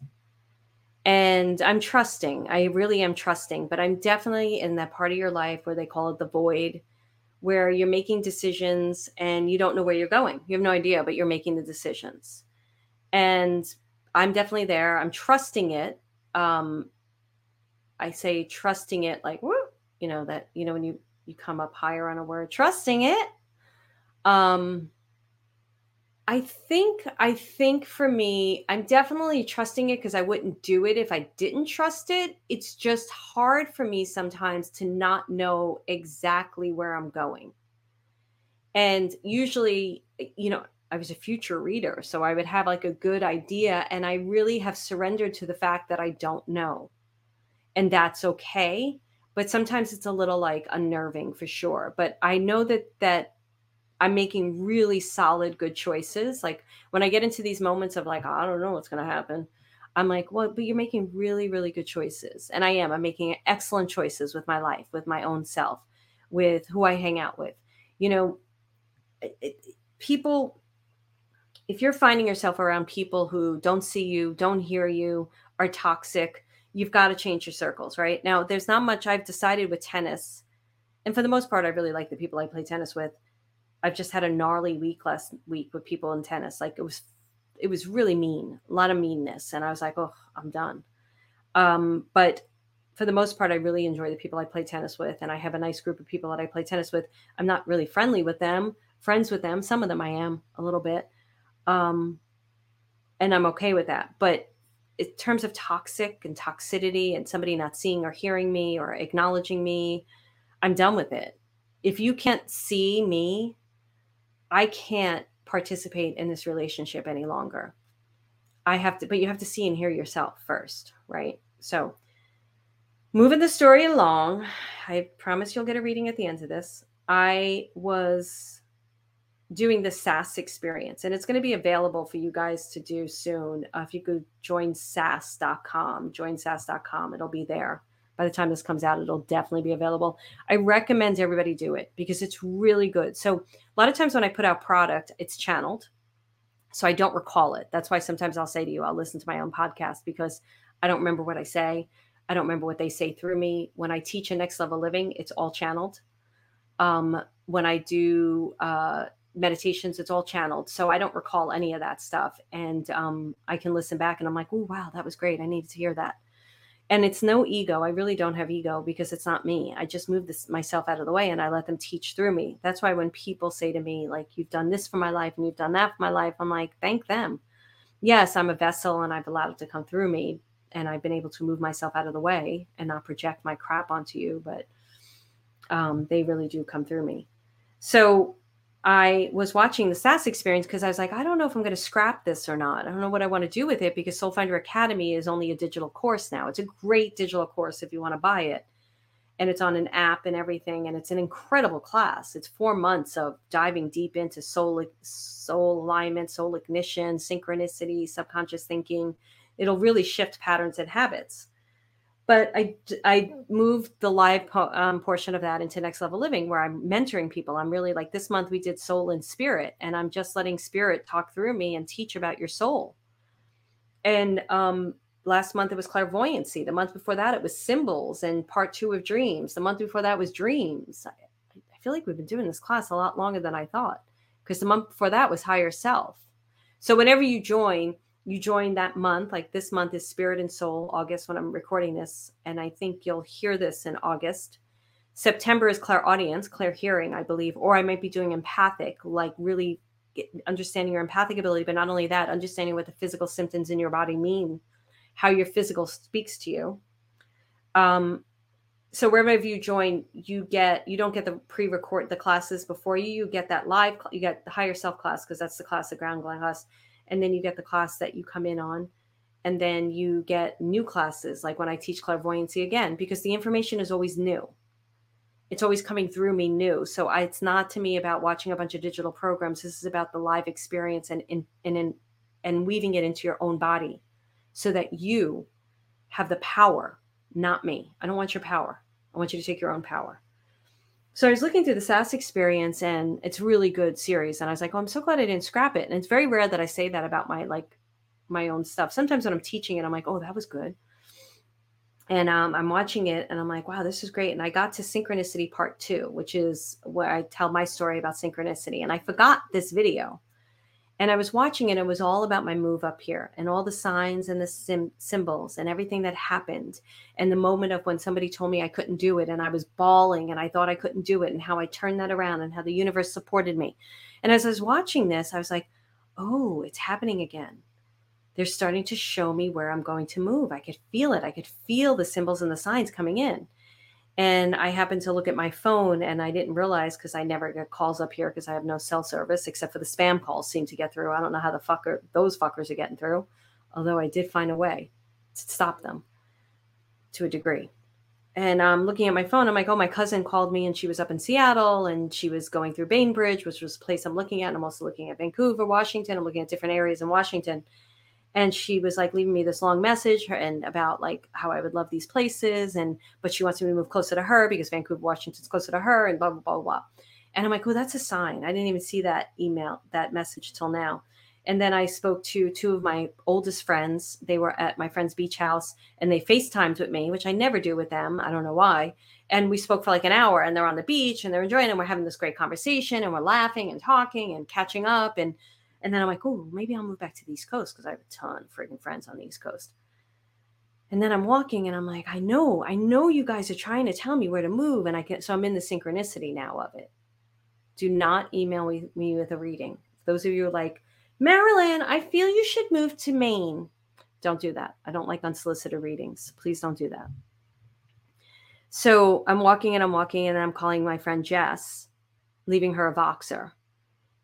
And I'm trusting. I really am trusting, but I'm definitely in that part of your life where they call it the void, where you're making decisions and you don't know where you're going. You have no idea, but you're making the decisions. And I'm definitely there. I'm trusting it. Um, I say trusting it like, you know, that, you know, when you you come up higher on a word trusting it um I think I think for me, I'm definitely trusting it because I wouldn't do it if I didn't trust it. It's just hard for me sometimes to not know exactly where I'm going. And usually, you know, I was a future reader, so I would have like a good idea and I really have surrendered to the fact that I don't know. And that's okay, but sometimes it's a little like unnerving for sure. But I know that that I'm making really solid, good choices. Like when I get into these moments of like, oh, I don't know what's going to happen, I'm like, well, but you're making really, really good choices. And I am. I'm making excellent choices with my life, with my own self, with who I hang out with. You know, it, people, if you're finding yourself around people who don't see you, don't hear you, are toxic, you've got to change your circles, right? Now, there's not much I've decided with tennis. And for the most part, I really like the people I play tennis with I've just had a gnarly week last week with people in tennis. Like it was, it was really mean, a lot of meanness, and I was like, oh, I'm done. Um, but for the most part, I really enjoy the people I play tennis with, and I have a nice group of people that I play tennis with. I'm not really friendly with them, friends with them. Some of them I am a little bit, um, and I'm okay with that. But in terms of toxic and toxicity, and somebody not seeing or hearing me or acknowledging me, I'm done with it. If you can't see me I can't participate in this relationship any longer. I have to, but you have to see and hear yourself first, right? So, moving the story along, I promise you'll get a reading at the end of this. I was doing the SAS experience, and it's going to be available for you guys to do soon. Uh, if you could join SAS.com, join SAS.com, it'll be there by the time this comes out, it'll definitely be available. I recommend everybody do it because it's really good. So, a lot of times when I put out product, it's channeled. So I don't recall it. That's why sometimes I'll say to you, I'll listen to my own podcast because I don't remember what I say. I don't remember what they say through me. When I teach a next level living, it's all channeled. Um, when I do uh, meditations, it's all channeled. So I don't recall any of that stuff. And um, I can listen back and I'm like, oh, wow, that was great. I needed to hear that and it's no ego i really don't have ego because it's not me i just move this myself out of the way and i let them teach through me that's why when people say to me like you've done this for my life and you've done that for my life i'm like thank them yes i'm a vessel and i've allowed it to come through me and i've been able to move myself out of the way and not project my crap onto you but um, they really do come through me so I was watching the SAS experience because I was like, I don't know if I'm going to scrap this or not. I don't know what I want to do with it because Soul Finder Academy is only a digital course now. It's a great digital course if you want to buy it. And it's on an app and everything. And it's an incredible class. It's four months of diving deep into soul, soul alignment, soul ignition, synchronicity, subconscious thinking. It'll really shift patterns and habits but I I moved the live po- um, portion of that into next level living where I'm mentoring people. I'm really like this month we did soul and spirit, and I'm just letting spirit talk through me and teach about your soul. And um, last month it was clairvoyancy. The month before that it was symbols and part two of dreams. The month before that was dreams. I, I feel like we've been doing this class a lot longer than I thought because the month before that was higher self. So whenever you join, you join that month like this month is spirit and soul august when i'm recording this and i think you'll hear this in august. September is clairaudience, clair hearing i believe or i might be doing empathic like really understanding your empathic ability but not only that understanding what the physical symptoms in your body mean how your physical speaks to you. Um so wherever you join you get you don't get the pre-record the classes before you you get that live you get the higher self class because that's the class the ground class and then you get the class that you come in on. And then you get new classes like when i teach clairvoyancy again because the information is always new. It's always coming through me new. So I, it's not to me about watching a bunch of digital programs. This is about the live experience and and and, and weaving it into your own body so that you have the power not me. I don't want your power. I want you to take your own power so I was looking through the SAS experience and it's really good series. And I was like, oh, I'm so glad I didn't scrap it. And it's very rare that I say that about my like my own stuff. Sometimes when I'm teaching it, I'm like, oh, that was good. And um, I'm watching it and I'm like, wow, this is great. And I got to synchronicity part two, which is where I tell my story about synchronicity. And I forgot this video and I was watching it. It was all about my move up here and all the signs and the sim- symbols and everything that happened. And the moment of when somebody told me I couldn't do it and I was bawling and I thought I couldn't do it and how I turned that around and how the universe supported me. And as I was watching this, I was like, oh, it's happening again. They're starting to show me where I'm going to move. I could feel it. I could feel the symbols and the signs coming in. And I happened to look at my phone and I didn't realize because I never get calls up here because I have no cell service except for the spam calls seem to get through. I don't know how the fucker those fuckers are getting through. Although I did find a way to stop them to a degree. And I'm looking at my phone. I'm like, oh, my cousin called me and she was up in Seattle and she was going through Bainbridge, which was a place I'm looking at. And I'm also looking at Vancouver, Washington. I'm looking at different areas in Washington and she was like leaving me this long message and about like how I would love these places and but she wants me to move closer to her because Vancouver, Washington's closer to her and blah blah blah blah. And I'm like, oh, that's a sign. I didn't even see that email, that message till now. And then I spoke to two of my oldest friends. They were at my friend's beach house and they FaceTimed with me, which I never do with them. I don't know why. And we spoke for like an hour and they're on the beach and they're enjoying it. And we're having this great conversation and we're laughing and talking and catching up. And and then I'm like, oh, maybe I'll move back to the East Coast because I have a ton of freaking friends on the East Coast. And then I'm walking and I'm like, I know, I know you guys are trying to tell me where to move. And I can, so I'm in the synchronicity now of it. Do not email me, with a reading. Those of you are like, Marilyn, I feel you should move to Maine. Don't do that. I don't like unsolicited readings. Please don't do that. So I'm walking and I'm walking and I'm calling my friend Jess, leaving her a Voxer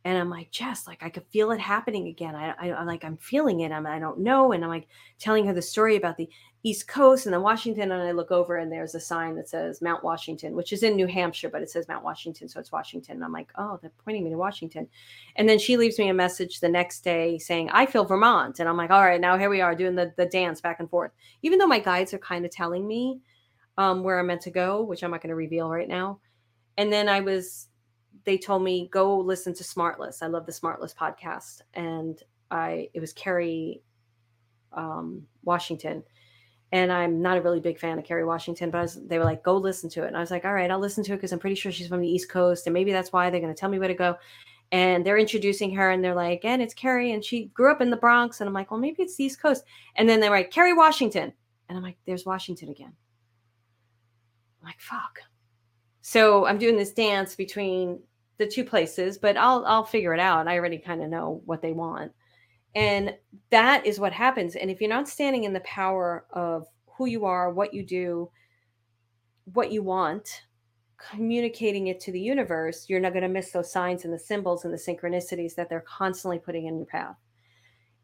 and I'm like, Jess, like I could feel it happening again. I, I, I like I'm feeling it. I'm, I don't know. And I'm like telling her the story about the East Coast and then Washington. And I look over and there's a sign that says Mount Washington, which is in New Hampshire, but it says Mount Washington, so it's Washington. And I'm like, oh, they're pointing me to Washington. And then she leaves me a message the next day saying, I feel Vermont. And I'm like, all right, now here we are doing the the dance back and forth. Even though my guides are kind of telling me um, where I'm meant to go, which I'm not going to reveal right now. And then I was they told me go listen to Smartless. I love the Smartless podcast, and I it was Kerry um, Washington, and I'm not a really big fan of Kerry Washington, but was, they were like go listen to it, and I was like, all right, I'll listen to it because I'm pretty sure she's from the East Coast, and maybe that's why they're going to tell me where to go. And they're introducing her, and they're like, and it's Kerry, and she grew up in the Bronx, and I'm like, well, maybe it's the East Coast, and then they're like, Kerry Washington, and I'm like, there's Washington again. I'm like, fuck. So I'm doing this dance between the two places, but I'll I'll figure it out. I already kind of know what they want. And that is what happens. And if you're not standing in the power of who you are, what you do, what you want, communicating it to the universe, you're not going to miss those signs and the symbols and the synchronicities that they're constantly putting in your path.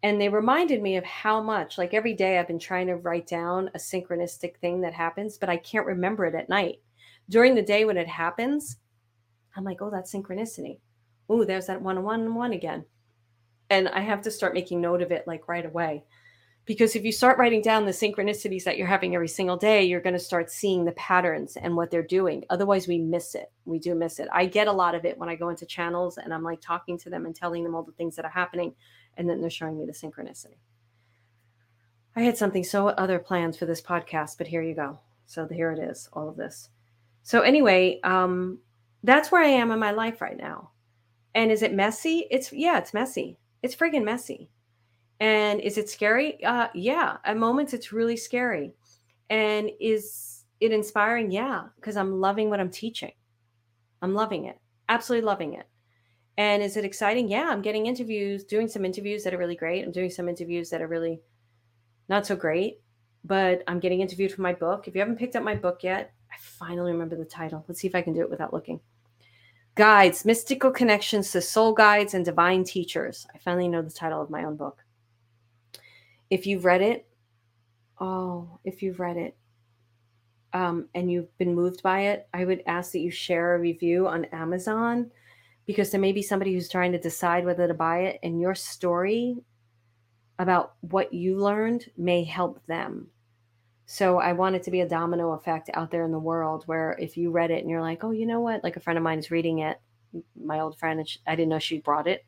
And they reminded me of how much, like every day, I've been trying to write down a synchronistic thing that happens, but I can't remember it at night. During the day when it happens, I'm like, oh, that's synchronicity. Oh, there's that one, one, one again. And I have to start making note of it like right away. Because if you start writing down the synchronicities that you're having every single day, you're going to start seeing the patterns and what they're doing. Otherwise, we miss it. We do miss it. I get a lot of it when I go into channels and I'm like talking to them and telling them all the things that are happening. And then they're showing me the synchronicity. I had something so other plans for this podcast, but here you go. So here it is, all of this. So anyway, um, that's where I am in my life right now. And is it messy? It's yeah, it's messy. It's friggin' messy. And is it scary? Uh yeah, at moments it's really scary. And is it inspiring? Yeah, because I'm loving what I'm teaching. I'm loving it. Absolutely loving it. And is it exciting? Yeah, I'm getting interviews, doing some interviews that are really great. I'm doing some interviews that are really not so great, but I'm getting interviewed for my book. If you haven't picked up my book yet, I finally remember the title. Let's see if I can do it without looking. Guides, Mystical Connections to Soul Guides and Divine Teachers. I finally know the title of my own book. If you've read it, oh, if you've read it um, and you've been moved by it, I would ask that you share a review on Amazon because there may be somebody who's trying to decide whether to buy it, and your story about what you learned may help them. So I want it to be a domino effect out there in the world where if you read it and you're like, oh, you know what? Like a friend of mine is reading it, my old friend, and she, I didn't know she brought it.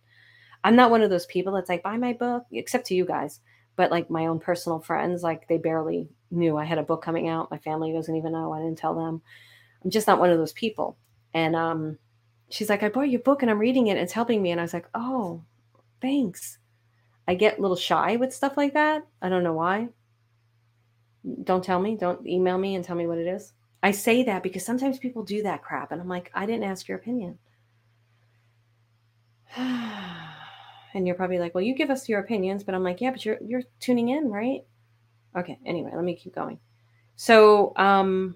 I'm not one of those people that's like, buy my book, except to you guys. But like my own personal friends, like they barely knew I had a book coming out. My family doesn't even know. I didn't tell them. I'm just not one of those people. And um, she's like, I bought your book and I'm reading it. It's helping me. And I was like, oh, thanks. I get a little shy with stuff like that. I don't know why don't tell me. Don't email me and tell me what it is. I say that because sometimes people do that crap. And I'm like, I didn't ask your opinion. And you're probably like, well, you give us your opinions, but I'm like, yeah, but you're you're tuning in, right? Okay. Anyway, let me keep going. So, um,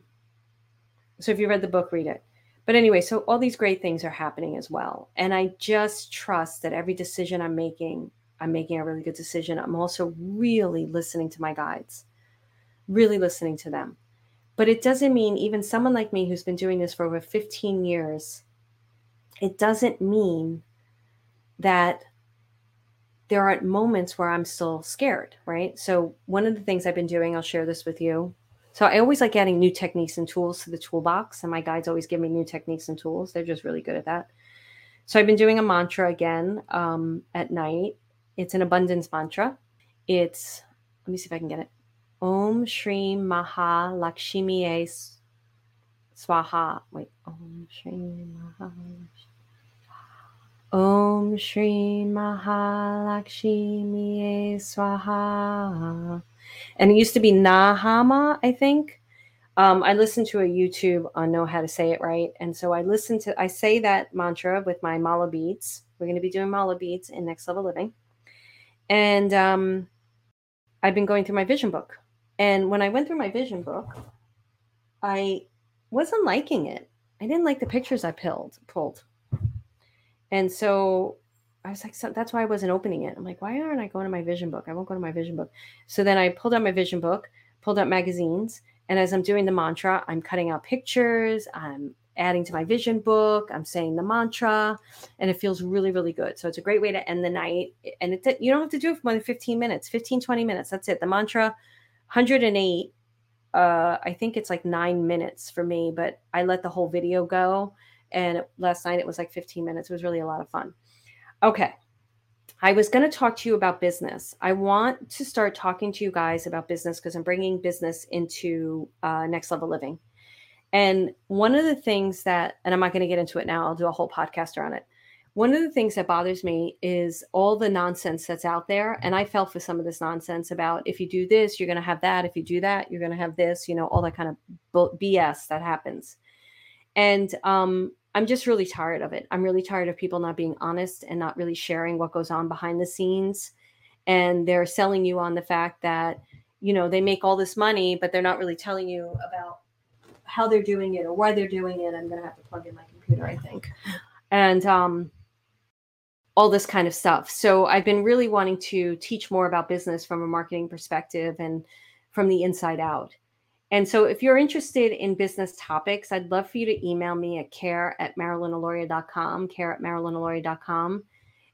so if you read the book, read it. But anyway, so all these great things are happening as well. And I just trust that every decision I'm making, I'm making a really good decision. I'm also really listening to my guides, really listening to them. But it doesn't mean even someone like me who's been doing this for over 15 years, it doesn't mean that there aren't moments where I'm still scared, right? So, one of the things I've been doing, I'll share this with you. So, I always like adding new techniques and tools to the toolbox, and my guides always give me new techniques and tools. They're just really good at that. So, I've been doing a mantra again um, at night. It's an abundance mantra. It's, let me see if I can get it. Om Shri Maha Lakshmi Swaha. Wait, Om Shri Maha Om Shri Swaha. And it used to be Nahama, I think. Um, I listened to a YouTube on Know How to Say It Right. And so I listen to, I say that mantra with my mala beads. We're going to be doing mala beads in Next Level Living. And um, I've been going through my vision book. And when I went through my vision book, I wasn't liking it. I didn't like the pictures I pulled. pulled. And so I was like, so that's why I wasn't opening it. I'm like, why aren't I going to my vision book? I won't go to my vision book. So then I pulled out my vision book, pulled out magazines. And as I'm doing the mantra, I'm cutting out pictures, I'm adding to my vision book, I'm saying the mantra, and it feels really, really good. So it's a great way to end the night. And it, you don't have to do it for more than 15 minutes, 15, 20 minutes. That's it. The mantra, 108. Uh, I think it's like nine minutes for me, but I let the whole video go and last night it was like 15 minutes. It was really a lot of fun. Okay. I was going to talk to you about business. I want to start talking to you guys about business because I'm bringing business into uh, next level living. And one of the things that, and I'm not going to get into it now, I'll do a whole podcast on it. One of the things that bothers me is all the nonsense that's out there. And I fell for some of this nonsense about if you do this, you're going to have that. If you do that, you're going to have this, you know, all that kind of BS that happens. And um, I'm just really tired of it. I'm really tired of people not being honest and not really sharing what goes on behind the scenes. And they're selling you on the fact that, you know, they make all this money, but they're not really telling you about how they're doing it or why they're doing it. I'm going to have to plug in my computer, I think. And um, all this kind of stuff. So I've been really wanting to teach more about business from a marketing perspective and from the inside out. And so if you're interested in business topics, I'd love for you to email me at care at marilynalauria.com, care at marilynalauria.com,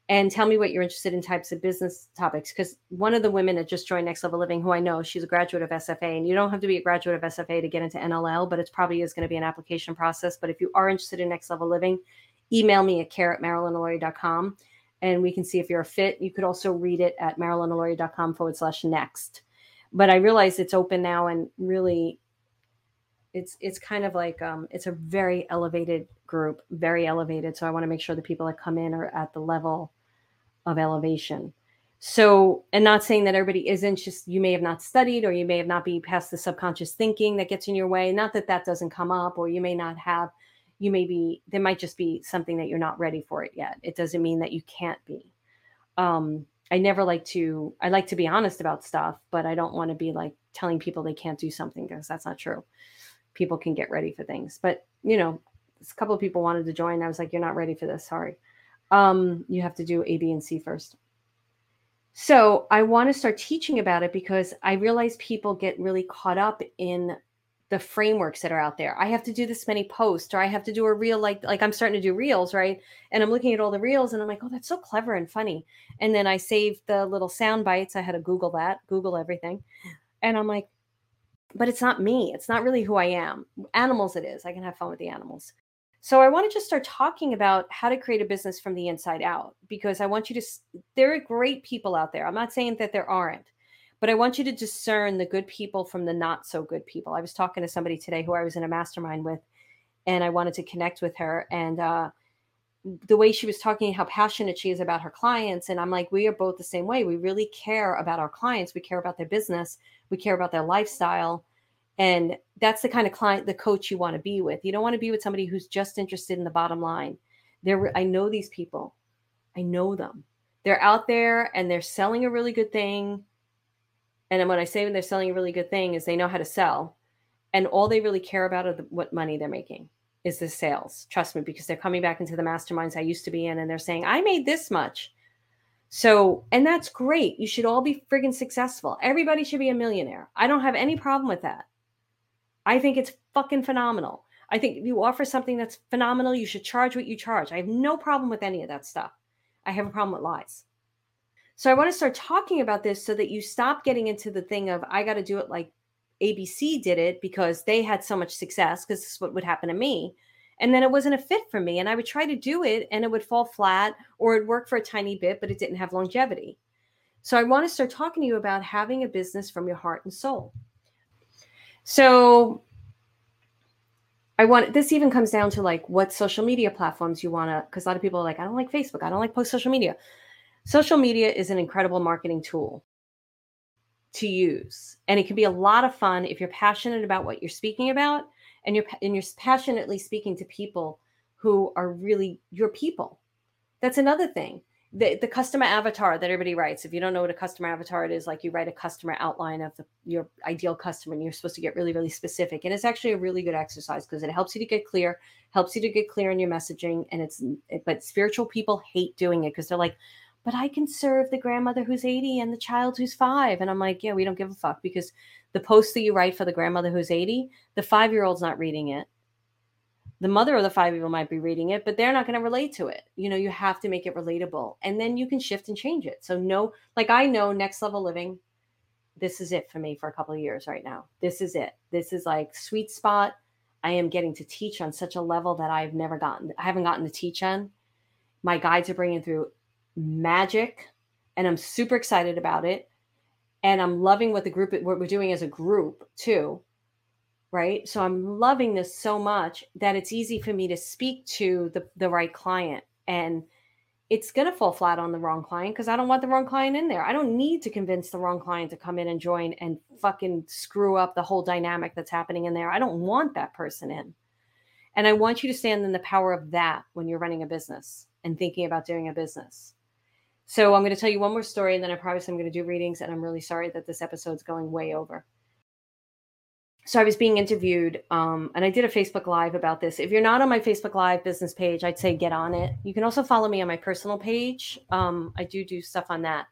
and tell me what you're interested in types of business topics. Because one of the women that just joined Next Level Living, who I know, she's a graduate of SFA, and you don't have to be a graduate of SFA to get into NLL, but it's probably is going to be an application process. But if you are interested in Next Level Living, email me at care at marilynalauria.com, and we can see if you're a fit. You could also read it at marilynalauria.com forward slash next but I realize it's open now and really it's it's kind of like um, it's a very elevated group, very elevated. So I want to make sure the people that come in are at the level of elevation. So, and not saying that everybody isn't, just you may have not studied or you may have not be past the subconscious thinking that gets in your way. Not that that doesn't come up, or you may not have, you may be, there might just be something that you're not ready for it yet. It doesn't mean that you can't be. Um, I never like to I like to be honest about stuff, but I don't want to be like telling people they can't do something because that's not true. People can get ready for things. But, you know, a couple of people wanted to join. I was like, you're not ready for this. Sorry. Um, you have to do A, B, and C first. So I want to start teaching about it because I realize people get really caught up in the frameworks that are out there. I have to do this many posts or I have to do a reel like like I'm starting to do reels, right? And I'm looking at all the reels and I'm like, "Oh, that's so clever and funny." And then I save the little sound bites. I had to Google that, Google everything. And I'm like, "But it's not me. It's not really who I am. Animals it is. I can have fun with the animals." So I want to just start talking about how to create a business from the inside out because I want you to there are great people out there. I'm not saying that there aren't but I want you to discern the good people from the not so good people. I was talking to somebody today who I was in a mastermind with, and I wanted to connect with her. And uh, the way she was talking, how passionate she is about her clients. And I'm like, we are both the same way. We really care about our clients, we care about their business, we care about their lifestyle. And that's the kind of client, the coach you want to be with. You don't want to be with somebody who's just interested in the bottom line. There, I know these people. I know them they're out there and they're selling a really good thing. And when I say when they're selling a really good thing is they know how to sell. And all they really care about are the, what money they're making is the sales. Trust me, because they're coming back into the masterminds I used to be in and they're saying, I made this much. So, and that's great. You should all be friggin' successful. Everybody should be a millionaire. I don't have any problem with that. I think it's fucking phenomenal. I think if you offer something that's phenomenal, you should charge what you charge. I have no problem with any of that stuff. I have a problem with lies. So I want to start talking about this so that you stop getting into the thing of I got to do it like ABC did it because they had so much success because this is what would happen to me. And then it wasn't a fit for me. And I would try to do it and it would fall flat or it'd work for a tiny bit, but it didn't have longevity. So I want to start talking to you about having a business from your heart and soul. So I want this even comes down to like what social media platforms you want to, because a lot of people are like, I don't like Facebook, I don't like post social media. Social media is an incredible marketing tool to use, and it can be a lot of fun if you're passionate about what you're speaking about, and you're and you're passionately speaking to people who are really your people. That's another thing the, the customer avatar that everybody writes if you don't know what a customer avatar it is like you write a customer outline of the, your ideal customer and you're supposed to get really really specific and it's actually a really good exercise because it helps you to get clear helps you to get clear in your messaging and it's but spiritual people hate doing it because they're like but i can serve the grandmother who's 80 and the child who's five and i'm like yeah we don't give a fuck because the post that you write for the grandmother who's 80 the five year old's not reading it the mother of the five year old might be reading it, but they're not going to relate to it. You know, you have to make it relatable and then you can shift and change it. So, no, like I know next level living, this is it for me for a couple of years right now. This is it. This is like sweet spot. I am getting to teach on such a level that I've never gotten, I haven't gotten to teach on. My guides are bringing through magic and I'm super excited about it. And I'm loving what the group, what we're doing as a group too right? So i'm loving this so much that it's easy for me to speak to the, the right client and it's going to fall flat on the wrong client because i don't want the wrong client in there. I don't need to convince the wrong client to come in and join and fucking screw up the whole dynamic that's happening in there. I don't want that person in. And i want you to stand in the power of that when you're running a business and thinking about doing a business so i'm going to tell you one more story and then i promise i'm going to do readings and i'm really sorry that this episode's going way over so I was being interviewed, um, and I did a Facebook Live about this. If you're not on my Facebook Live business page, I'd say get on it. You can also follow me on my personal page. Um, I do do stuff on that.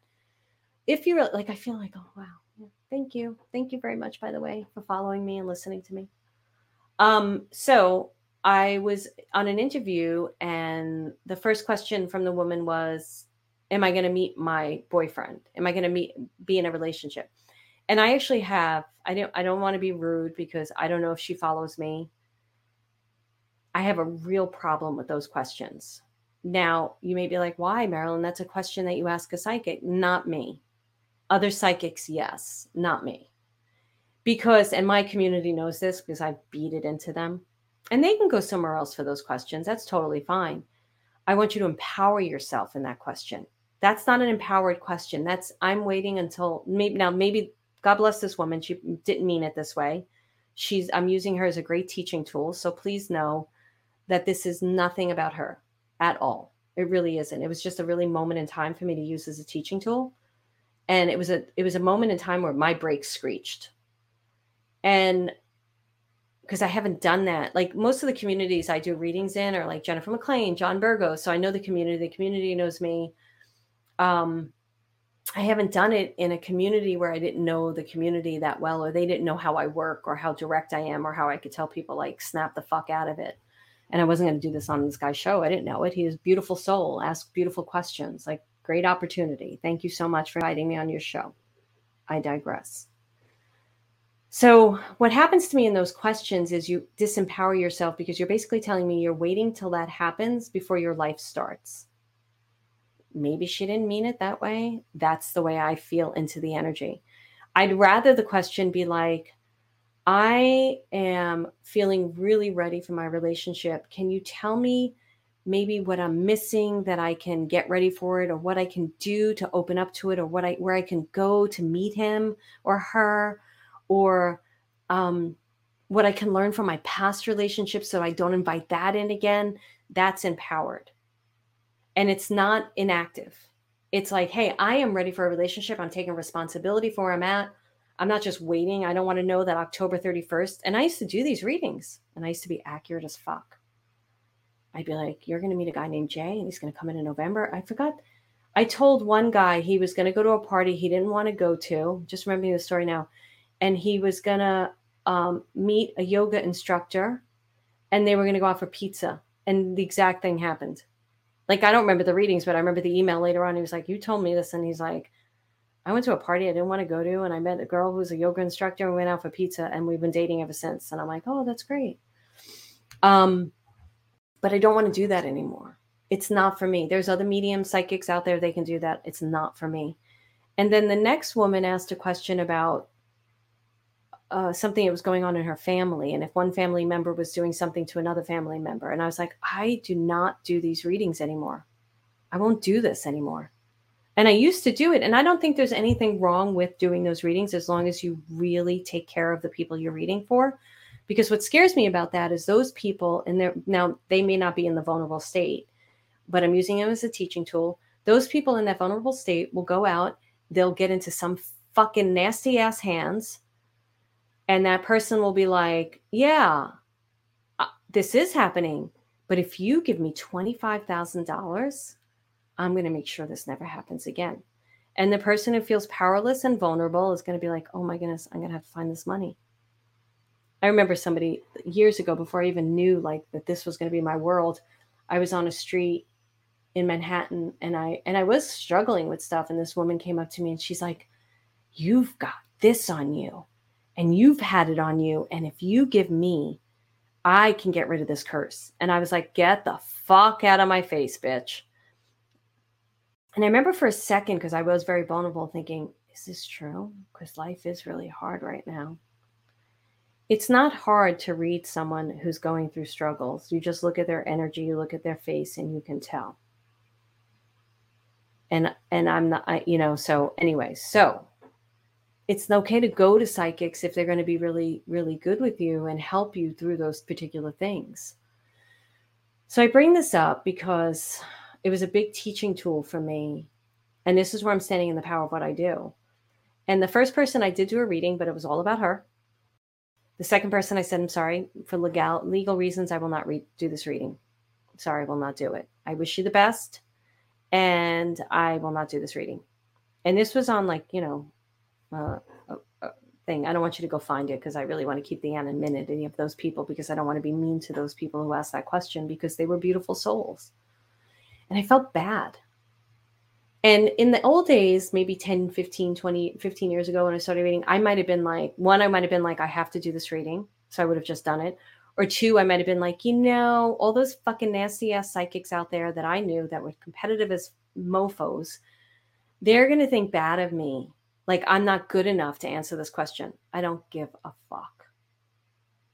If you're like, I feel like, oh wow, thank you, thank you very much, by the way, for following me and listening to me. Um, so I was on an interview, and the first question from the woman was, "Am I going to meet my boyfriend? Am I going to meet be in a relationship?" and I actually have I don't I don't want to be rude because I don't know if she follows me. I have a real problem with those questions. Now, you may be like, "Why, Marilyn? That's a question that you ask a psychic." Not me. Other psychics, yes, not me. Because and my community knows this because I beat it into them. And they can go somewhere else for those questions. That's totally fine. I want you to empower yourself in that question. That's not an empowered question. That's I'm waiting until maybe now maybe God bless this woman. She didn't mean it this way. She's I'm using her as a great teaching tool. So please know that this is nothing about her at all. It really isn't. It was just a really moment in time for me to use as a teaching tool. And it was a it was a moment in time where my brakes screeched. And because I haven't done that. Like most of the communities I do readings in are like Jennifer McLean, John Burgos. So I know the community. The community knows me. Um, I haven't done it in a community where I didn't know the community that well, or they didn't know how I work, or how direct I am, or how I could tell people like snap the fuck out of it. And I wasn't going to do this on this guy's show. I didn't know it. He is beautiful soul, ask beautiful questions, like great opportunity. Thank you so much for inviting me on your show. I digress. So, what happens to me in those questions is you disempower yourself because you're basically telling me you're waiting till that happens before your life starts maybe she didn't mean it that way. That's the way I feel into the energy. I'd rather the question be like, I am feeling really ready for my relationship. Can you tell me maybe what I'm missing that I can get ready for it or what I can do to open up to it or what I where I can go to meet him or her or um, what I can learn from my past relationships so I don't invite that in again. That's empowered and it's not inactive it's like, hey, I am ready for a relationship. I'm taking responsibility for where I'm at. I'm not just waiting. I don't want to know that October 31st. And I used to do these readings and I used to be accurate as fuck. I'd be like, you're going to meet a guy named Jay and he's going to come in in November. I forgot. I told one guy he was going to go to a party he didn't want to go to. Just remembering the story now. And he was going to um, meet a yoga instructor and they were going to go out for pizza. And the exact thing happened. Like, I don't remember the readings, but I remember the email later on. He was like, You told me this. And he's like, I went to a party I didn't want to go to, and I met a girl who was a yoga instructor, and we went out for pizza, and we've been dating ever since. And I'm like, oh, that's great. Um, but I don't want to do that anymore. It's not for me. There's other medium psychics out there they can do that. It's not for me. And then the next woman asked a question about uh, something that was going on in her family, and if one family member was doing something to another family member, and I was like, I do not do these readings anymore. I won't do this anymore. And I used to do it. And I don't think there's anything wrong with doing those readings as long as you really take care of the people you're reading for. Because what scares me about that is those people, and they're now they may not be in the vulnerable state, but I'm using them as a teaching tool. Those people in that vulnerable state will go out, they'll get into some fucking nasty ass hands. And that person will be like, yeah, uh, this is happening. But if you give me $25,000, I'm going to make sure this never happens again. And the person who feels powerless and vulnerable is going to be like, oh my goodness, I'm going to have to find this money. I remember somebody years ago, before I even knew like that this was going to be my world, I was on a street in Manhattan and I and I was struggling with stuff and this woman came up to me and she's like, "You've got this on you and you've had it on you and if you give me I can get rid of this curse." And I was like, "Get the fuck out of my face, bitch." And I remember for a second, because I was very vulnerable, thinking, is this true? Because life is really hard right now. It's not hard to read someone who's going through struggles. You just look at their energy, you look at their face, and you can tell. And and I'm not, I, you know. So anyway, so it's okay to go to psychics if they're going to be really, really good with you and help you through those particular things. So I bring this up because it was a big teaching tool for me. And this is where I'm standing in the power of what I do. And the first person I did do a reading, but it was all about her. The second person I said, I'm sorry, for legal legal reasons, I will not re- do this reading. Sorry, I will not do it. I wish you the best, and I will not do this reading. And this was on like, you know, uh, a, a thing. I don't want you to go find it because I really want to keep the anonymity of those people because I don't want to be mean to those people who asked that question because they were beautiful souls and I felt bad. And in the old days, maybe 10, 15, 20, 15 years ago when I started reading, I might have been like, one, I might have been like, I have to do this reading. So I would have just done it. Or two, I might have been like, you know, all those fucking nasty ass psychics out there that I knew that were competitive as mofos, they're going to think bad of me. Like I'm not good enough to answer this question. I don't give a fuck.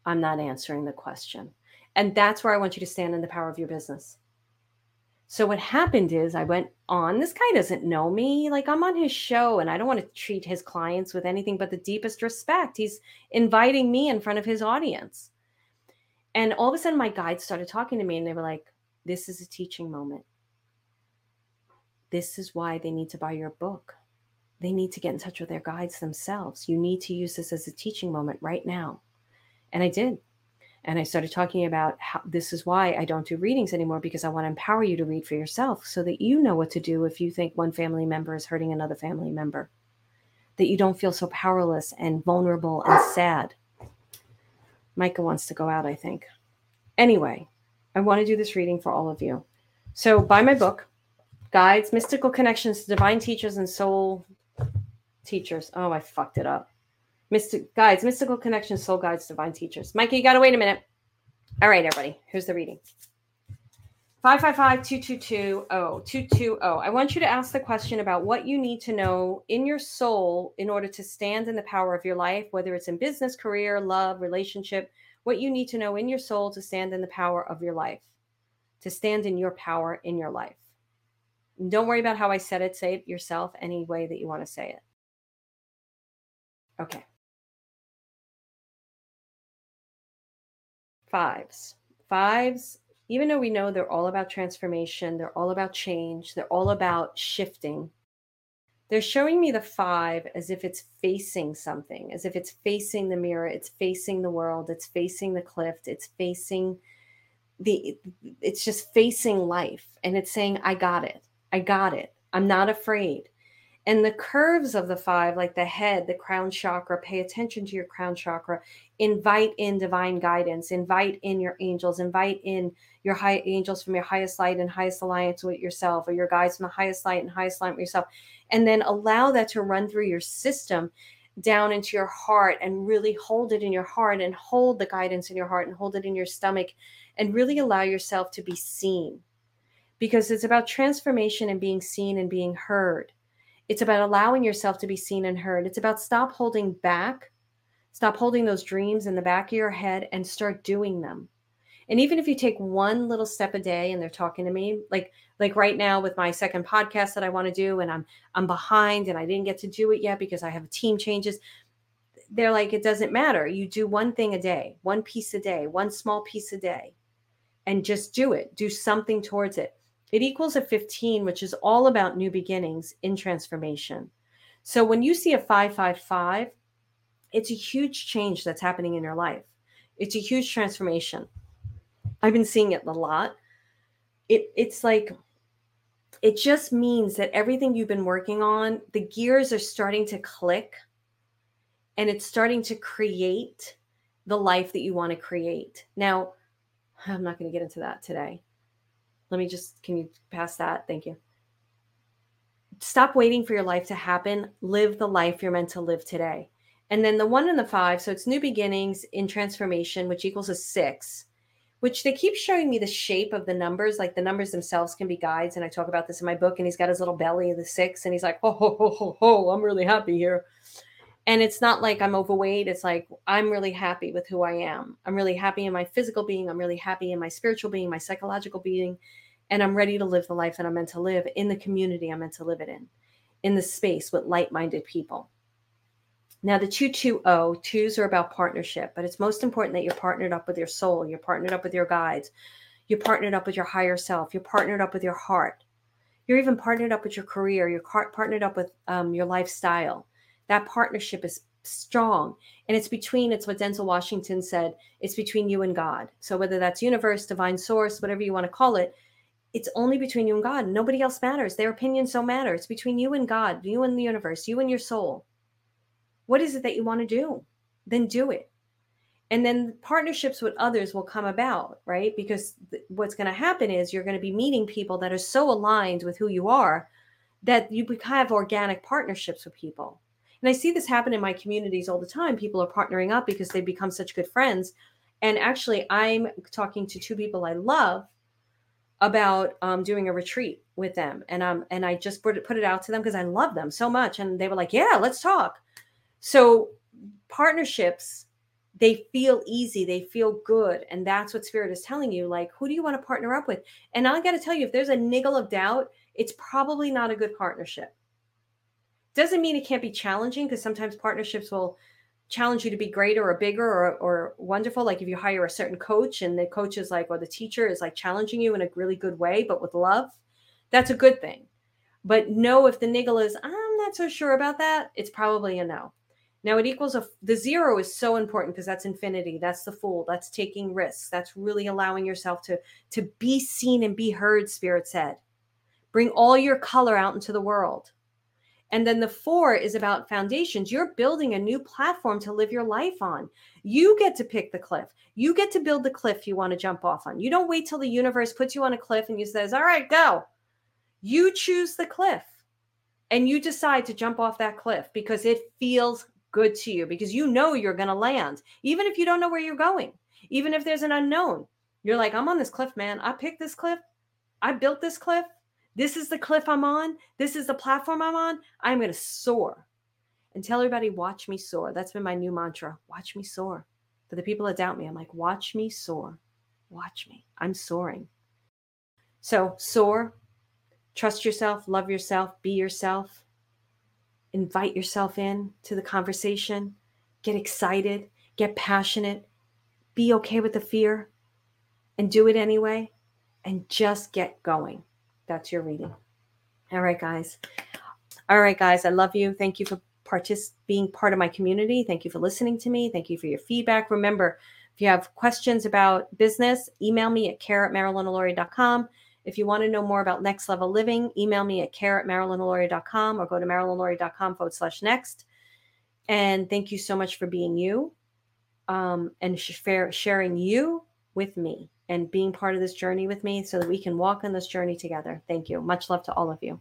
I'm not answering the question. And that's where I want you to stand in the power of your business. So what happened is I went on. This guy doesn't know me. Like I'm on his show and I don't want to treat his clients with anything but the deepest respect. He's inviting me in front of his audience. And all of a sudden my guides started talking to me and they were like, "This is a teaching moment. This is why they need to buy your book. They need to get in touch with their guides themselves. You need to use this as a teaching moment right now." And I did. And I started talking about how this is why I don't do readings anymore because I want to empower you to read for yourself so that you know what to do if you think one family member is hurting another family member, that you don't feel so powerless and vulnerable and sad. Micah wants to go out, I think. Anyway, I want to do this reading for all of you. So, buy my book, Guides, Mystical Connections to Divine Teachers and Soul Teachers. Oh, I fucked it up. Mystic guides, mystical connections, soul guides, divine teachers. Mikey, you got to wait a minute. All right, everybody. Here's the reading. 555-222-0220. I want you to ask the question about what you need to know in your soul in order to stand in the power of your life, whether it's in business, career, love, relationship, what you need to know in your soul to stand in the power of your life, to stand in your power in your life. don't worry about how I said it. Say it yourself any way that you want to say it. Okay. Fives. Fives, even though we know they're all about transformation, they're all about change, they're all about shifting, they're showing me the five as if it's facing something, as if it's facing the mirror, it's facing the world, it's facing the cliff, it's facing the, it's just facing life. And it's saying, I got it. I got it. I'm not afraid. And the curves of the five, like the head, the crown chakra, pay attention to your crown chakra. Invite in divine guidance, invite in your angels, invite in your high angels from your highest light and highest alliance with yourself, or your guides from the highest light and highest light with yourself. And then allow that to run through your system down into your heart and really hold it in your heart and hold the guidance in your heart and hold it in your stomach and really allow yourself to be seen because it's about transformation and being seen and being heard it's about allowing yourself to be seen and heard. It's about stop holding back, stop holding those dreams in the back of your head and start doing them. And even if you take one little step a day and they're talking to me, like like right now with my second podcast that I want to do and I'm I'm behind and I didn't get to do it yet because I have team changes. They're like it doesn't matter. You do one thing a day, one piece a day, one small piece a day and just do it. Do something towards it it equals a 15, which is all about new beginnings in transformation. So when you see a 555, it's a huge change that's happening in your life. It's a huge transformation. I've been seeing it a lot. It it's like it just means that everything you've been working on, the gears are starting to click and it's starting to create the life that you want to create. Now, I'm not going to get into that today. Let me just, can you pass that? Thank you. Stop waiting for your life to happen. Live the life you're meant to live today. And then the one and the five, so it's new beginnings in transformation, which equals a six, which they keep showing me the shape of the numbers. Like the numbers themselves can be guides. And I talk about this in my book. And he's got his little belly of the six. And he's like, oh, ho, ho, ho, ho, I'm really happy here. And it's not like I'm overweight. It's like I'm really happy with who I am. I'm really happy in my physical being. I'm really happy in my spiritual being, my psychological being and I'm ready to live the life that I'm meant to live in the community I'm meant to live it in, in the space with like minded people. Now, the 220, twos are about partnership, but it's most important that you're partnered up with your soul, you're partnered up with your guides, you're partnered up with your higher self, you're partnered up with your heart, you're even partnered up with your career, you're partnered up with um, your lifestyle. That partnership is strong and it's between it's what denzel washington said it's between you and god so whether that's universe divine source whatever you want to call it it's only between you and God. Nobody else matters. Their opinions don't matter. It's between you and God, you and the universe, you and your soul. What is it that you want to do? Then do it. And then partnerships with others will come about, right? Because th- what's going to happen is you're going to be meeting people that are so aligned with who you are that you have organic partnerships with people. And I see this happen in my communities all the time. People are partnering up because they become such good friends. And actually, I'm talking to two people I love about um, doing a retreat with them, and um, and I just put it put it out to them because I love them so much, and they were like, "Yeah, let's talk." So partnerships, they feel easy, they feel good, and that's what Spirit is telling you. Like, who do you want to partner up with? And I got to tell you, if there's a niggle of doubt, it's probably not a good partnership. Doesn't mean it can't be challenging because sometimes partnerships will challenge you to be greater or bigger or, or wonderful. Like if you hire a certain coach and the coach is like or the teacher is like challenging you in a really good way but with love that's a good thing. But no if the niggle is i'm not so sure about that it's probably a no. Now it equals a the zero is so important because that's infinity that's the fool that's taking risks that's really allowing yourself to to be seen and be heard spirit said. Bring all your color out into the world and then the four is about foundations. You're building a new platform to live your life on. You get to pick the cliff. You get to build the cliff you want to jump off on. You don't wait till the universe puts you on a cliff and you says, "All right, go." You choose the cliff. And you decide to jump off that cliff because it feels good to you because you know you're going to land even if you don't know where you're going. Even if there's an unknown. You're like, "I'm on this cliff, man. I picked this cliff. I built this cliff. This is the cliff I'm on. This is the platform I'm on. I'm going to soar and tell everybody, watch me soar. That's been my new mantra. Watch me soar. For the people that doubt me, I'm like, watch me soar. Watch me. I'm soaring. So soar, trust yourself, love yourself, be yourself, invite yourself in to the conversation, get excited, get passionate, be okay with the fear, and do it anyway and just get going. That's your reading. All right, guys. All right, guys. I love you. Thank you for partic- being part of my community. Thank you for listening to me. Thank you for your feedback. Remember, if you have questions about business, email me at care at marilynalauria.com. If you want to know more about next level living, email me at care at marilynalauria.com or go to marilynalauria.com forward slash next. And thank you so much for being you um, and sharing you with me and being part of this journey with me so that we can walk on this journey together. Thank you. Much love to all of you.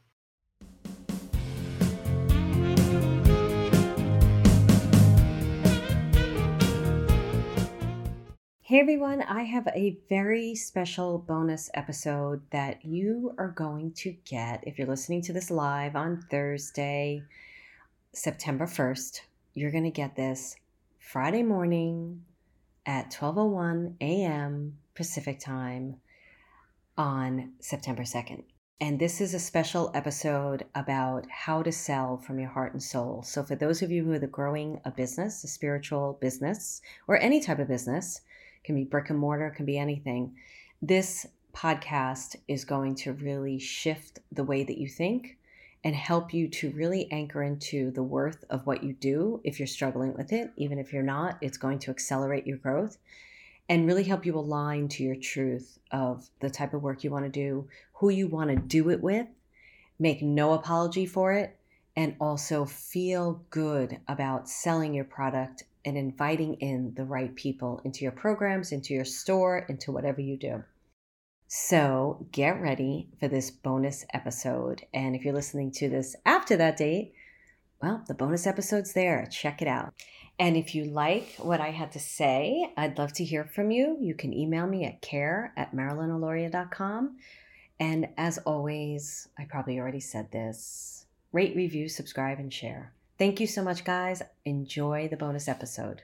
Hey everyone, I have a very special bonus episode that you are going to get if you're listening to this live on Thursday, September 1st. You're going to get this Friday morning at 12:01 a.m. Pacific time on September 2nd. And this is a special episode about how to sell from your heart and soul. So, for those of you who are growing a business, a spiritual business, or any type of business, can be brick and mortar, can be anything. This podcast is going to really shift the way that you think and help you to really anchor into the worth of what you do if you're struggling with it. Even if you're not, it's going to accelerate your growth and really help you align to your truth of the type of work you want to do, who you want to do it with, make no apology for it, and also feel good about selling your product and inviting in the right people into your programs, into your store, into whatever you do. So get ready for this bonus episode. And if you're listening to this after that date, well, the bonus episode's there. Check it out. And if you like what I had to say, I'd love to hear from you. You can email me at care at marilynalauria.com. And as always, I probably already said this rate, review, subscribe, and share. Thank you so much, guys. Enjoy the bonus episode.